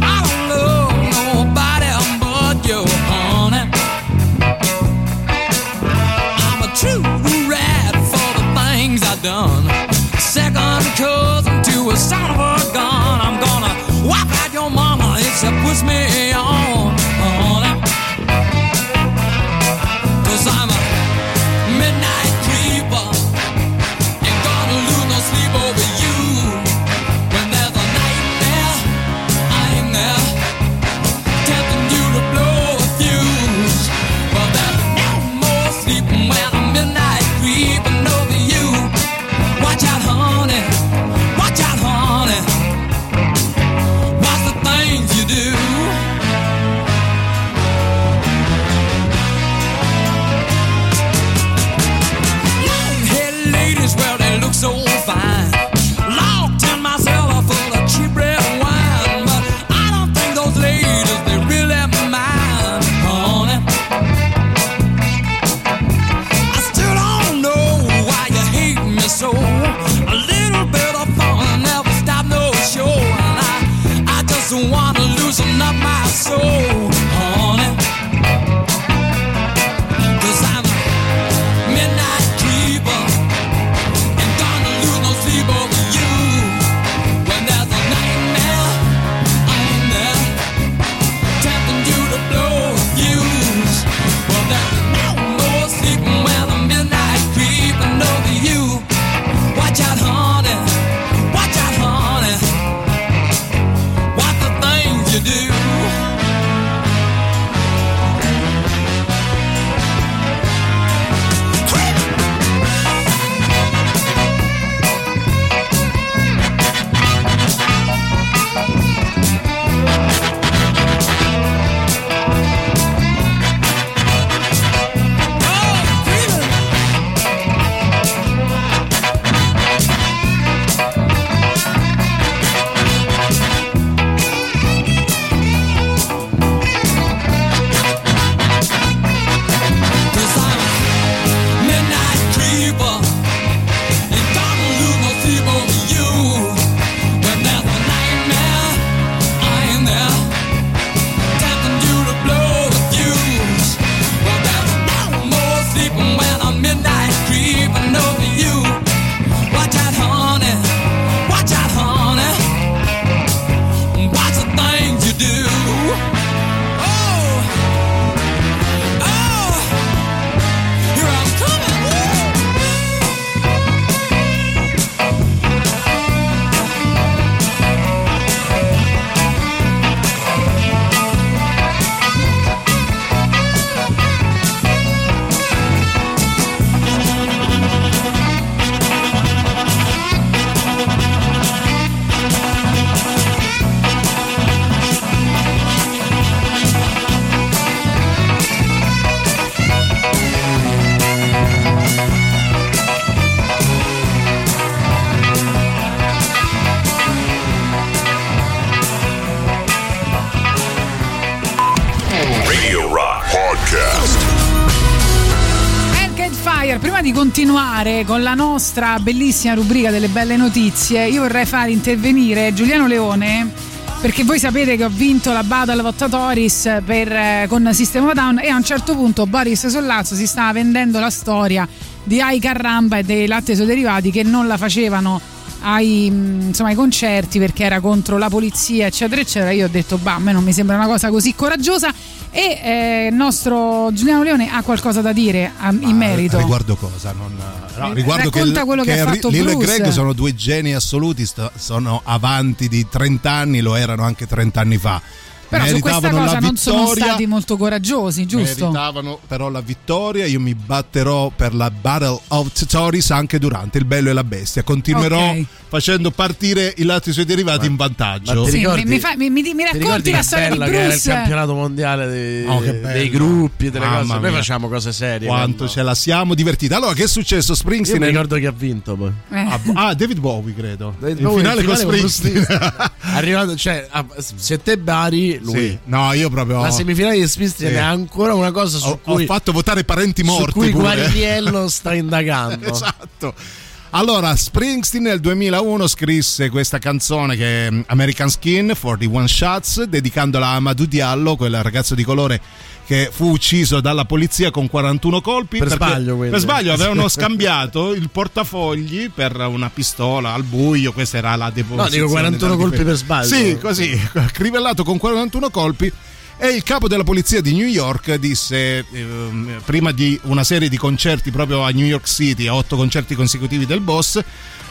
I don't love nobody but you, honey. I'm a true rat for the things I've done. Second cousin to a son of a gun. I'm gonna wipe out your mama if she puts me on, continuare con la nostra bellissima rubrica delle belle notizie, io vorrei far intervenire Giuliano Leone perché voi sapete che ho vinto la Battle Vottatoris per, eh, con System of Down e a un certo punto Boris Sollazzo si stava vendendo la storia di Ai Carramba e dei latte suoi derivati che non la facevano ai, mh, insomma, ai concerti perché era contro la polizia eccetera eccetera io ho detto bah a me non mi sembra una cosa così coraggiosa e eh, il nostro Giuliano Leone ha qualcosa da dire a- in merito Riguardo cosa? Non, no, Eh, riguardo racconta quello che ha Ri- fatto Lil e Bruce. Greg sono due geni assoluti, sto- sono avanti di 30 anni, lo erano anche 30 anni fa. Però su questa Meritavano cosa non sono stati molto coraggiosi giusto? Meritavano però la vittoria. Io mi batterò per la Battle of Totoris anche durante il Bello e la Bestia. Continuerò Ok. facendo partire i lati suoi derivati in vantaggio. ti Sì, ricordi- mi, mi fa- mi- mi- mi Ti racconti la storia di bello che era il Bruce? campionato mondiale dei, Oh, dei gruppi, delle Mamma cose. Noi mia. facciamo cose serie. Quanto ce la siamo divertiti. Allora, che è successo? Io Springsteen. mi è- ricordo chi ha vinto poi. Eh. Ah, ah, David Bowie, credo. David in Bowie, finale in con finale con Springsteen. Arrivato, cioè, a- se te Bari, lui. Sì. No, io proprio. La semifinale di Springsteen Sì. è ancora una cosa su ho, cui, ho fatto votare parenti su morti. cui pure. Guarniello sta indagando. esatto. Allora, Springsteen nel 2001 scrisse questa canzone che è American Skin 41 Shots, dedicandola a Amadou Diallo, quel ragazzo di colore che fu ucciso dalla polizia con 41 colpi. Per sbaglio. Per sbaglio avevano scambiato il portafogli per una pistola al buio, questa era la deposizione. No, dico 41 della colpi per sbaglio. Sì, così, crivellato con 41 colpi. E il capo della polizia di New York disse, ehm, prima di una serie di concerti proprio a New York City, a otto concerti consecutivi del boss,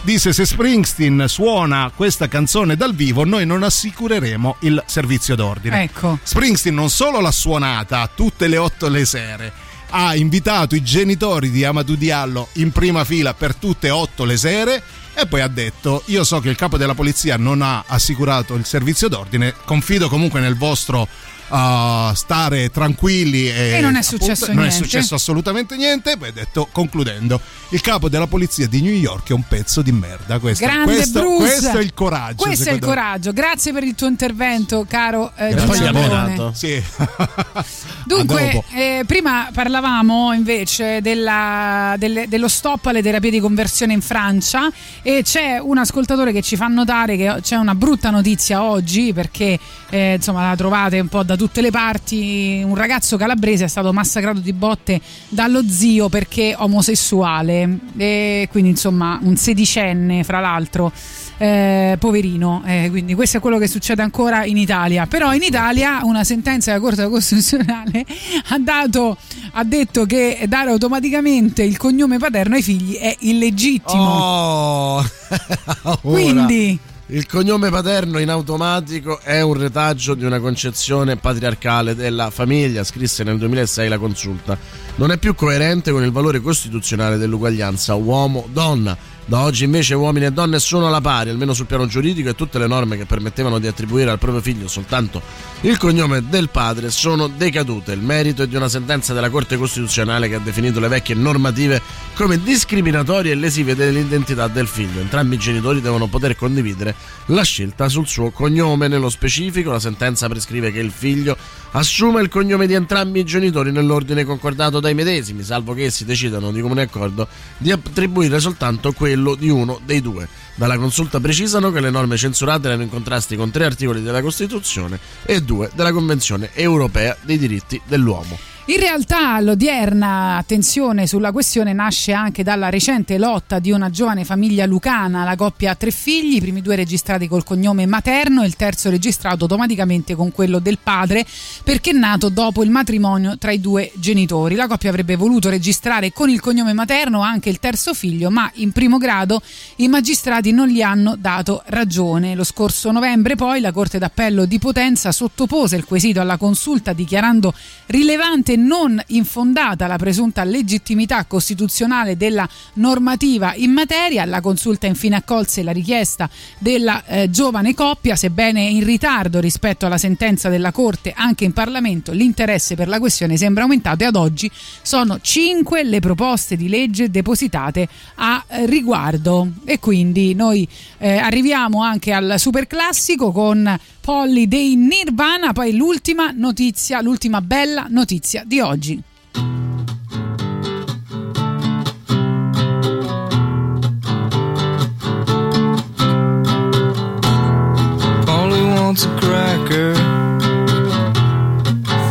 disse se Springsteen suona questa canzone dal vivo noi non assicureremo il servizio d'ordine. Ecco. Springsteen non solo l'ha suonata tutte le otto le sere, ha invitato i genitori di Amadou Diallo in prima fila per tutte e otto le sere e poi ha detto io so che il capo della polizia non ha assicurato il servizio d'ordine, confido comunque nel vostro uh, stare tranquilli e, E non è successo non è successo assolutamente niente poi ha detto concludendo il capo della polizia di New York è un pezzo di merda questo, Grande questo, Bruce. questo è il coraggio Questo è il coraggio. Grazie per il tuo intervento, caro eh. Leone. Sì. Dunque, eh, prima parlavamo invece della- delle- dello stop alle terapie di conversione in Francia e c'è un ascoltatore che ci fa notare che c'è una brutta notizia oggi perché eh, insomma la trovate un po' da tutte le parti. Un ragazzo calabrese è stato massacrato di botte dallo zio perché omosessuale e quindi insomma un sedicenne fra l'altro. eh, poverino, eh, quindi questo è quello che succede ancora in Italia. Però in Italia una sentenza della Corte Costituzionale ha, dato, ha detto che dare automaticamente il cognome paterno ai figli è illegittimo. Oh! Quindi- il cognome paterno in automatico è un retaggio di una concezione patriarcale della famiglia, scrisse nel 2006 la consulta. Non è più coerente con il valore costituzionale dell'uguaglianza uomo-donna. Da oggi invece uomini e donne sono alla pari, almeno sul piano giuridico, e tutte le norme che permettevano di attribuire al proprio figlio soltanto il cognome del padre sono decadute. Il merito è di una sentenza della Corte Costituzionale che ha definito le vecchie normative come discriminatorie e lesive dell'identità del figlio. Entrambi i genitori devono poter condividere la scelta sul suo cognome. Nello specifico, la sentenza prescrive che il figlio assuma il cognome di entrambi i genitori nell'ordine concordato dai medesimi, salvo che essi decidano di comune accordo di attribuire soltanto quello di uno dei due. Dalla consulta precisano che le norme censurate erano in contrasti con tre articoli della Costituzione e due della Convenzione europea dei diritti dell'uomo. In realtà l'odierna attenzione sulla questione nasce anche dalla recente lotta di una giovane famiglia lucana. La coppia ha tre figli, i primi due registrati col cognome materno e il terzo registrato automaticamente con quello del padre perché è nato dopo il matrimonio tra i due genitori. La coppia avrebbe voluto registrare con il cognome materno anche il terzo figlio, ma in primo grado i magistrati non gli hanno dato ragione. Lo scorso novembre poi la Corte d'Appello di Potenza sottopose il quesito alla consulta dichiarando rilevante e non infondata la presunta legittimità costituzionale della normativa in materia. La consulta infine accolse la richiesta della eh, giovane coppia, sebbene in ritardo rispetto alla sentenza della Corte, anche in Parlamento l'interesse per la questione sembra aumentato e ad oggi sono cinque le proposte di legge depositate a eh, riguardo. E quindi noi eh, arriviamo anche al super classico con Polly dei Nirvana, poi l'ultima notizia, l'ultima bella notizia di oggi. wants a cracker.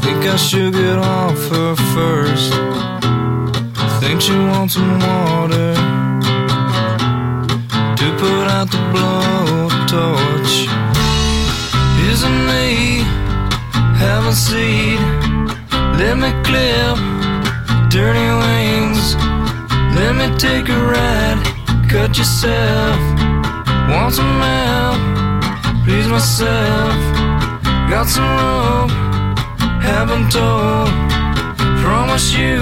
Think I should get off her first. Think she wants some water put out the blowtorch. Me have a seat? Let me clip dirty wings. Let me take a ride. Cut yourself. Want some help? Please myself. Got some rope. Haven't told. Promise you.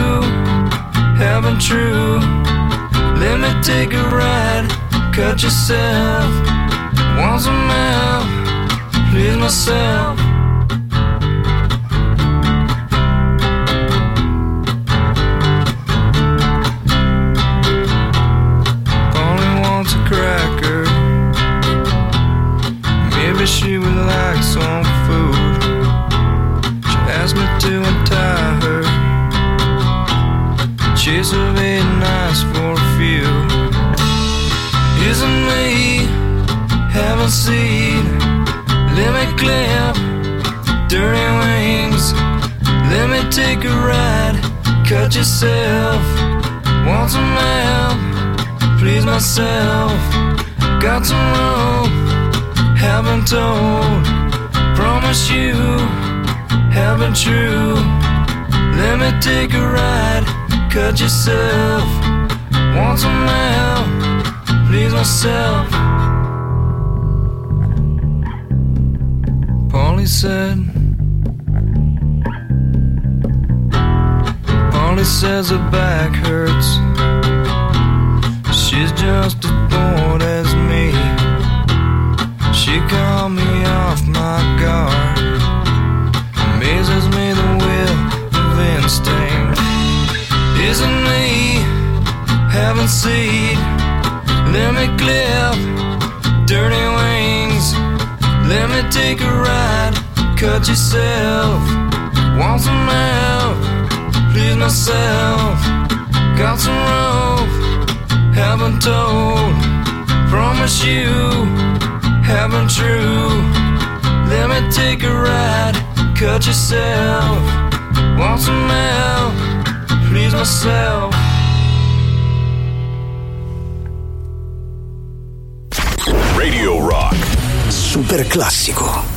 Haven't true. Let me take a ride. Cut yourself. Want some help? Please myself. Only wants a cracker. Maybe she would like some food. She asked me to untie her. Chase of eight nights for a few. Isn't me having seed? Let me clip dirty wings. Let me take a ride. Cut yourself. Want some help? Please myself. Got some rope. Haven't told. Promise you. Haven't true. Let me take a ride. Cut yourself. Want some help? Please myself. Polly said. Polly says her back hurts. She's just as bored as me. She called me off my guard. Amazes me the will of instinct. Isn't me having seed? Let me clip dirty wings. Let me take a ride. Cut yourself. Want some help? Please myself. Got some rope. Haven't told. Promise you. Haven't true. Let me take a ride. Cut yourself. Want some help? Please myself. Super classico.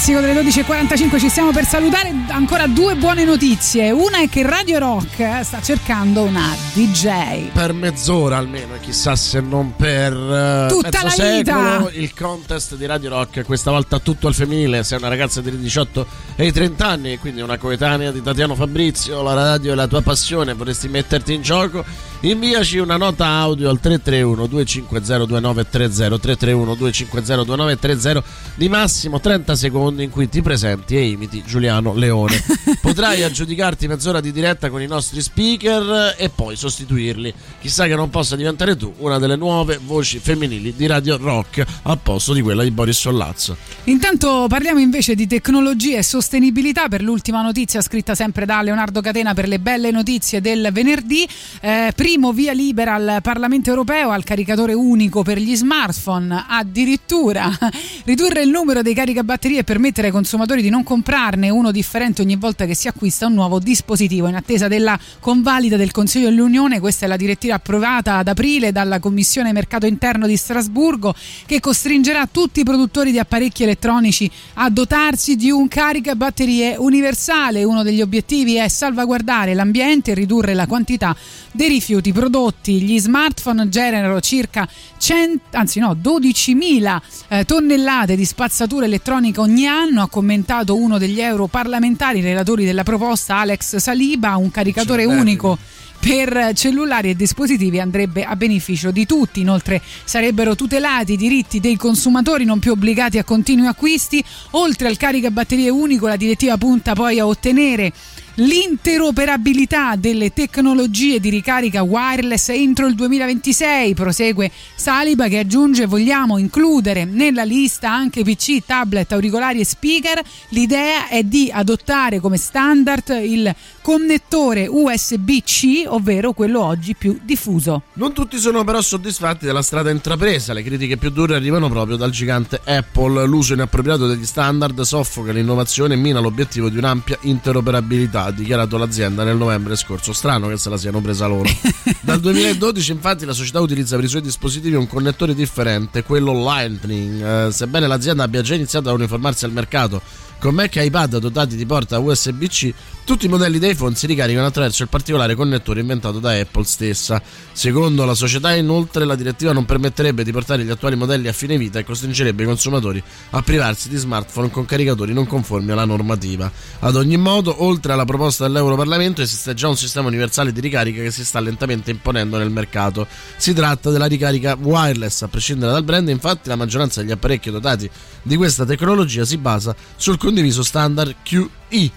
Classico delle 12.45 ci stiamo per salutare. Ancora due buone notizie. Una è che Radio Rock sta cercando una DJ. Per mezz'ora almeno, chissà se non per eh, Tutta mezzo la vita! secolo, il contest di Radio Rock, questa volta tutto al femminile. Sei una ragazza di 18 e 30 anni, quindi una coetanea di Tatiano Fabrizio, la radio è la tua passione, vorresti metterti in gioco? Inviaci una nota audio al 331 250 2930 331 250 2930 di massimo 30 secondi in cui ti presenti e imiti Giuliano Leone. Potrai aggiudicarti mezz'ora di diretta con i nostri speaker e poi sostituirli. Chissà che non possa diventare tu una delle nuove voci femminili di Radio Rock al posto di quella di Boris Sollazzo. Intanto parliamo invece di tecnologia e sostenibilità per l'ultima notizia scritta sempre da Leonardo Catena per le belle notizie del venerdì. Eh, primo via libera al Parlamento europeo al caricatore unico per gli smartphone, addirittura ridurre il numero dei caricabatterie e permettere ai consumatori di non comprarne uno differente ogni volta che si acquista un nuovo dispositivo in attesa della convalida del Consiglio dell'Unione. Questa è la direttiva approvata ad aprile dalla Commissione Mercato Interno di Strasburgo che costringerà tutti i produttori di apparecchi elettronici a dotarsi di un caricabatterie universale. Uno degli obiettivi è salvaguardare l'ambiente e ridurre la quantità dei rifiuti prodotti. Gli smartphone generano circa 100, anzi no, 12.000 eh, tonnellate di spazzatura elettronica ogni anno, ha commentato uno degli europarlamentari relatori della proposta Alex Saliba, un caricatore unico per cellulari e dispositivi andrebbe a beneficio di tutti. Inoltre sarebbero tutelati i diritti dei consumatori non più obbligati a continui acquisti. Oltre al caricabatterie unico, la direttiva punta poi a ottenere l'interoperabilità delle tecnologie di ricarica wireless entro il 2026. Prosegue Saliba che aggiunge vogliamo includere nella lista anche PC, tablet, auricolari e speaker. L'idea è di adottare come standard il connettore USB-C, ovvero quello oggi più diffuso. Non tutti sono però soddisfatti della strada intrapresa, le critiche più dure arrivano proprio dal gigante Apple. L'uso inappropriato degli standard soffoca l'innovazione e mina l'obiettivo di un'ampia interoperabilità, ha dichiarato l'azienda nel novembre scorso. Strano che se la siano presa loro. Dal 2012 infatti la società utilizza per i suoi dispositivi un connettore differente, quello Lightning. Eh, sebbene l'azienda abbia già iniziato a uniformarsi al mercato con Mac e iPad dotati di porta USB-C, tutti i modelli di iPhone si ricaricano attraverso il particolare connettore inventato da Apple stessa. Secondo la società, inoltre, la direttiva non permetterebbe di portare gli attuali modelli a fine vita e costringerebbe i consumatori a privarsi di smartphone con caricatori non conformi alla normativa. Ad ogni modo, oltre alla proposta dell'Europarlamento, esiste già un sistema universale di ricarica che si sta lentamente imponendo nel mercato. Si tratta della ricarica wireless, a prescindere dal brand, infatti la maggioranza degli apparecchi dotati di questa tecnologia si basa sul condiviso standard QI.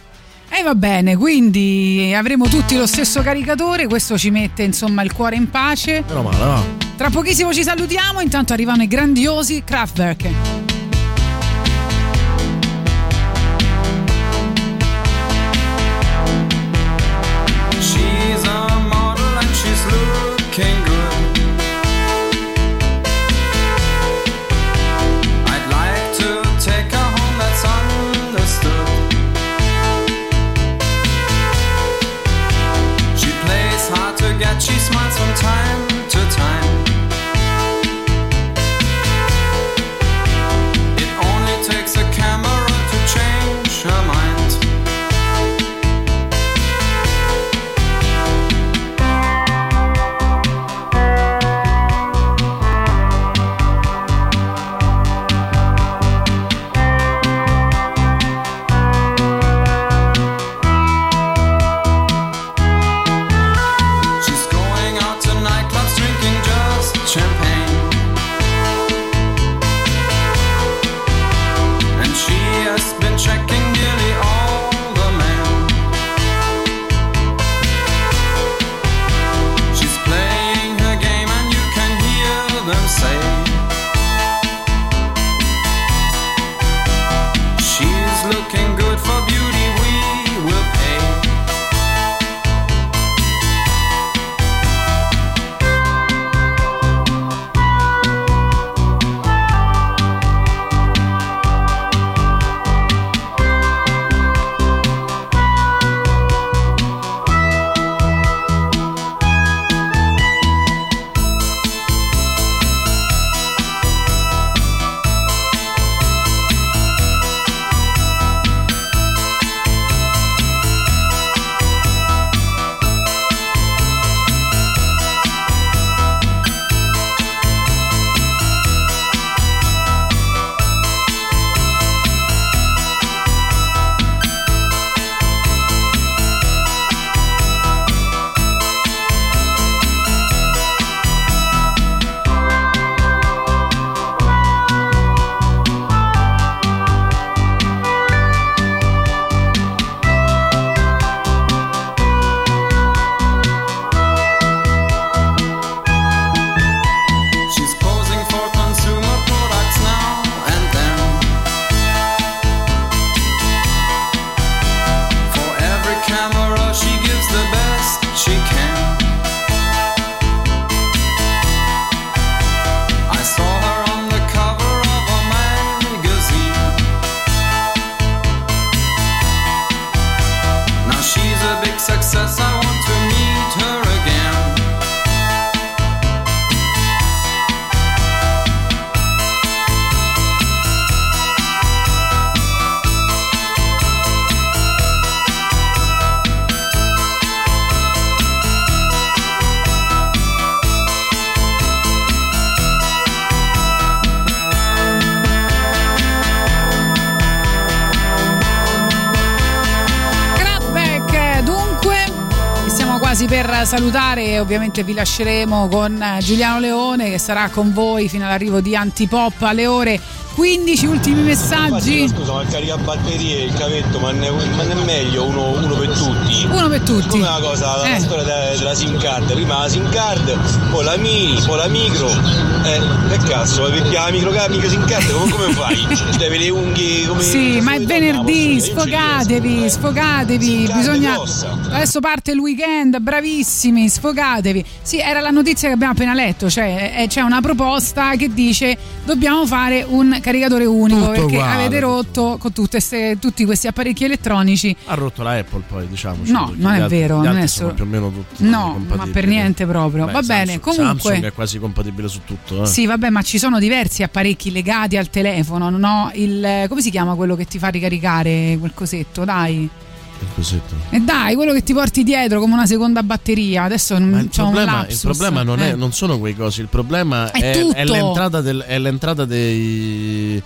E va bene, quindi avremo tutti lo stesso caricatore, questo ci mette insomma il cuore in pace. Meno male, no? Tra pochissimo ci salutiamo, intanto arrivano i grandiosi Kraftwerk. Salutare ovviamente vi lasceremo con eh, Giuliano Leone che sarà con voi fino all'arrivo di Antipop alle ore 15 ultimi messaggi Scusa, ma il caricabatterie, il cavetto, ma ne, ma ne è meglio uno, uno per tutti. Uno per tutti. Come la cosa, la Eh. storia della, della SIM card, prima la SIM card, poi la mini, poi la micro. Eh, che cazzo, perché la micro, la micro SIM card come, come fai? Devi le unghie come. Sì, ma è venerdì, sfogatevi, sfogatevi, bisogna... grossa. Adesso parte il weekend, bravissimi, sfogatevi. Sì, era la notizia che abbiamo appena letto, cioè eh, c'è una proposta che dice dobbiamo fare un caricatore unico Tutto perché uguale, avete rotto con tutte ste- tutti questi apparecchi elettronici. Ha rotto la Apple poi, diciamo. No, non è vero, Gli non altri è sono solo- più o meno tutti No, ma per niente proprio. Beh, Va bene, Samsung- comunque... Samsung è quasi compatibile su tutto. Eh. Sì, vabbè, ma ci sono diversi apparecchi legati al telefono, no? Il, come si chiama quello che ti fa ricaricare quel cosetto? Dai. Il cosetto. E dai, quello che ti porti dietro come una seconda batteria. Adesso Ma il un problema, il lapsus. problema non, è- Eh. non sono quei cosi, il problema È è, è l'entrata, del- è l'entrata dei.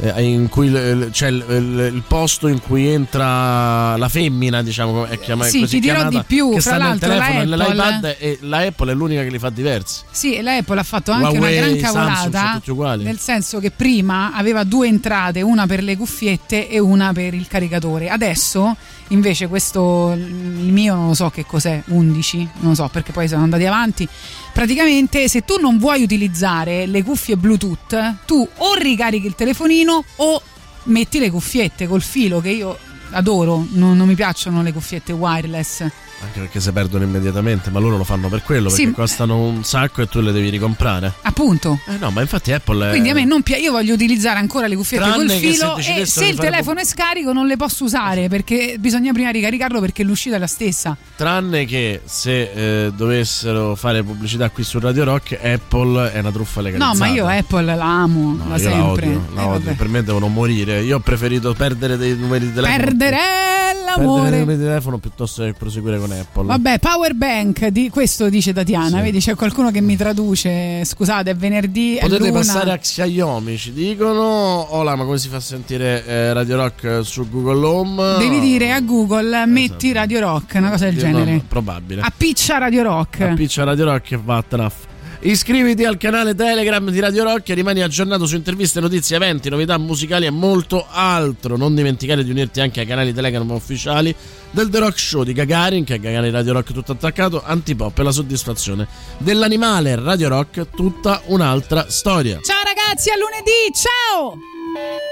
eh, In cui il- c'è il, il- il posto in cui entra la femmina, diciamo, è chiamata Sì, così ti dirò chiamata, di più, che fra sta nel la telefono e Apple- nell'iPad e la Apple è l'unica che li fa diversi. Sì, e la Apple ha fatto anche Huawei, una gran Samsung, cavolata. uguali. Nel senso che prima aveva due entrate, una per le cuffiette e una per il caricatore. Adesso, invece, questo il mio non lo so che cos'è, 11, non lo so perché poi sono andati avanti. Praticamente, se tu non vuoi utilizzare le cuffie Bluetooth, tu o ricarichi il telefonino o metti le cuffiette col filo che io adoro. Non, non mi piacciono le cuffiette wireless. Anche perché si perdono immediatamente, ma loro lo fanno per quello, Sì, perché costano un sacco e tu le devi ricomprare. Appunto. Eh no, ma infatti Apple è... Quindi a me non piace, io voglio utilizzare ancora le cuffiette Tranne col che se filo e se il telefono è scarico non le posso usare perché bisogna prima ricaricarlo perché l'uscita è la stessa. Tranne che se eh, dovessero fare pubblicità qui su Radio Rock, Apple è una truffa No, legalizzata. ma io Apple la amo, No, la sempre. odio, la Eh, odio. per me devono morire. Io ho preferito perdere dei numeri di telefono. Perdere l'amore. di telefono piuttosto che proseguire con Apple. Vabbè, power bank, di, questo dice Tatiana, Sì. vedi c'è qualcuno che mi traduce, scusate è venerdì, è Potete l'una. passare a Xiaomi, ci dicono. Hola, ma come si fa a sentire eh, Radio Rock su Google Home? Devi dire a Google metti Radio Rock, una cosa del Io genere. no, probabile. Appiccia Radio Rock. Appiccia Radio Rock e vattene. Iscriviti al canale Telegram di Radio Rock e rimani aggiornato su interviste, notizie, eventi, novità musicali e molto altro. Non dimenticare di unirti anche ai canali Telegram ufficiali del The Rock Show di Gagarin, che è canale Radio Rock tutto attaccato, Antipop e la soddisfazione dell'animale Radio Rock, tutta un'altra storia. Ciao ragazzi, a lunedì, ciao!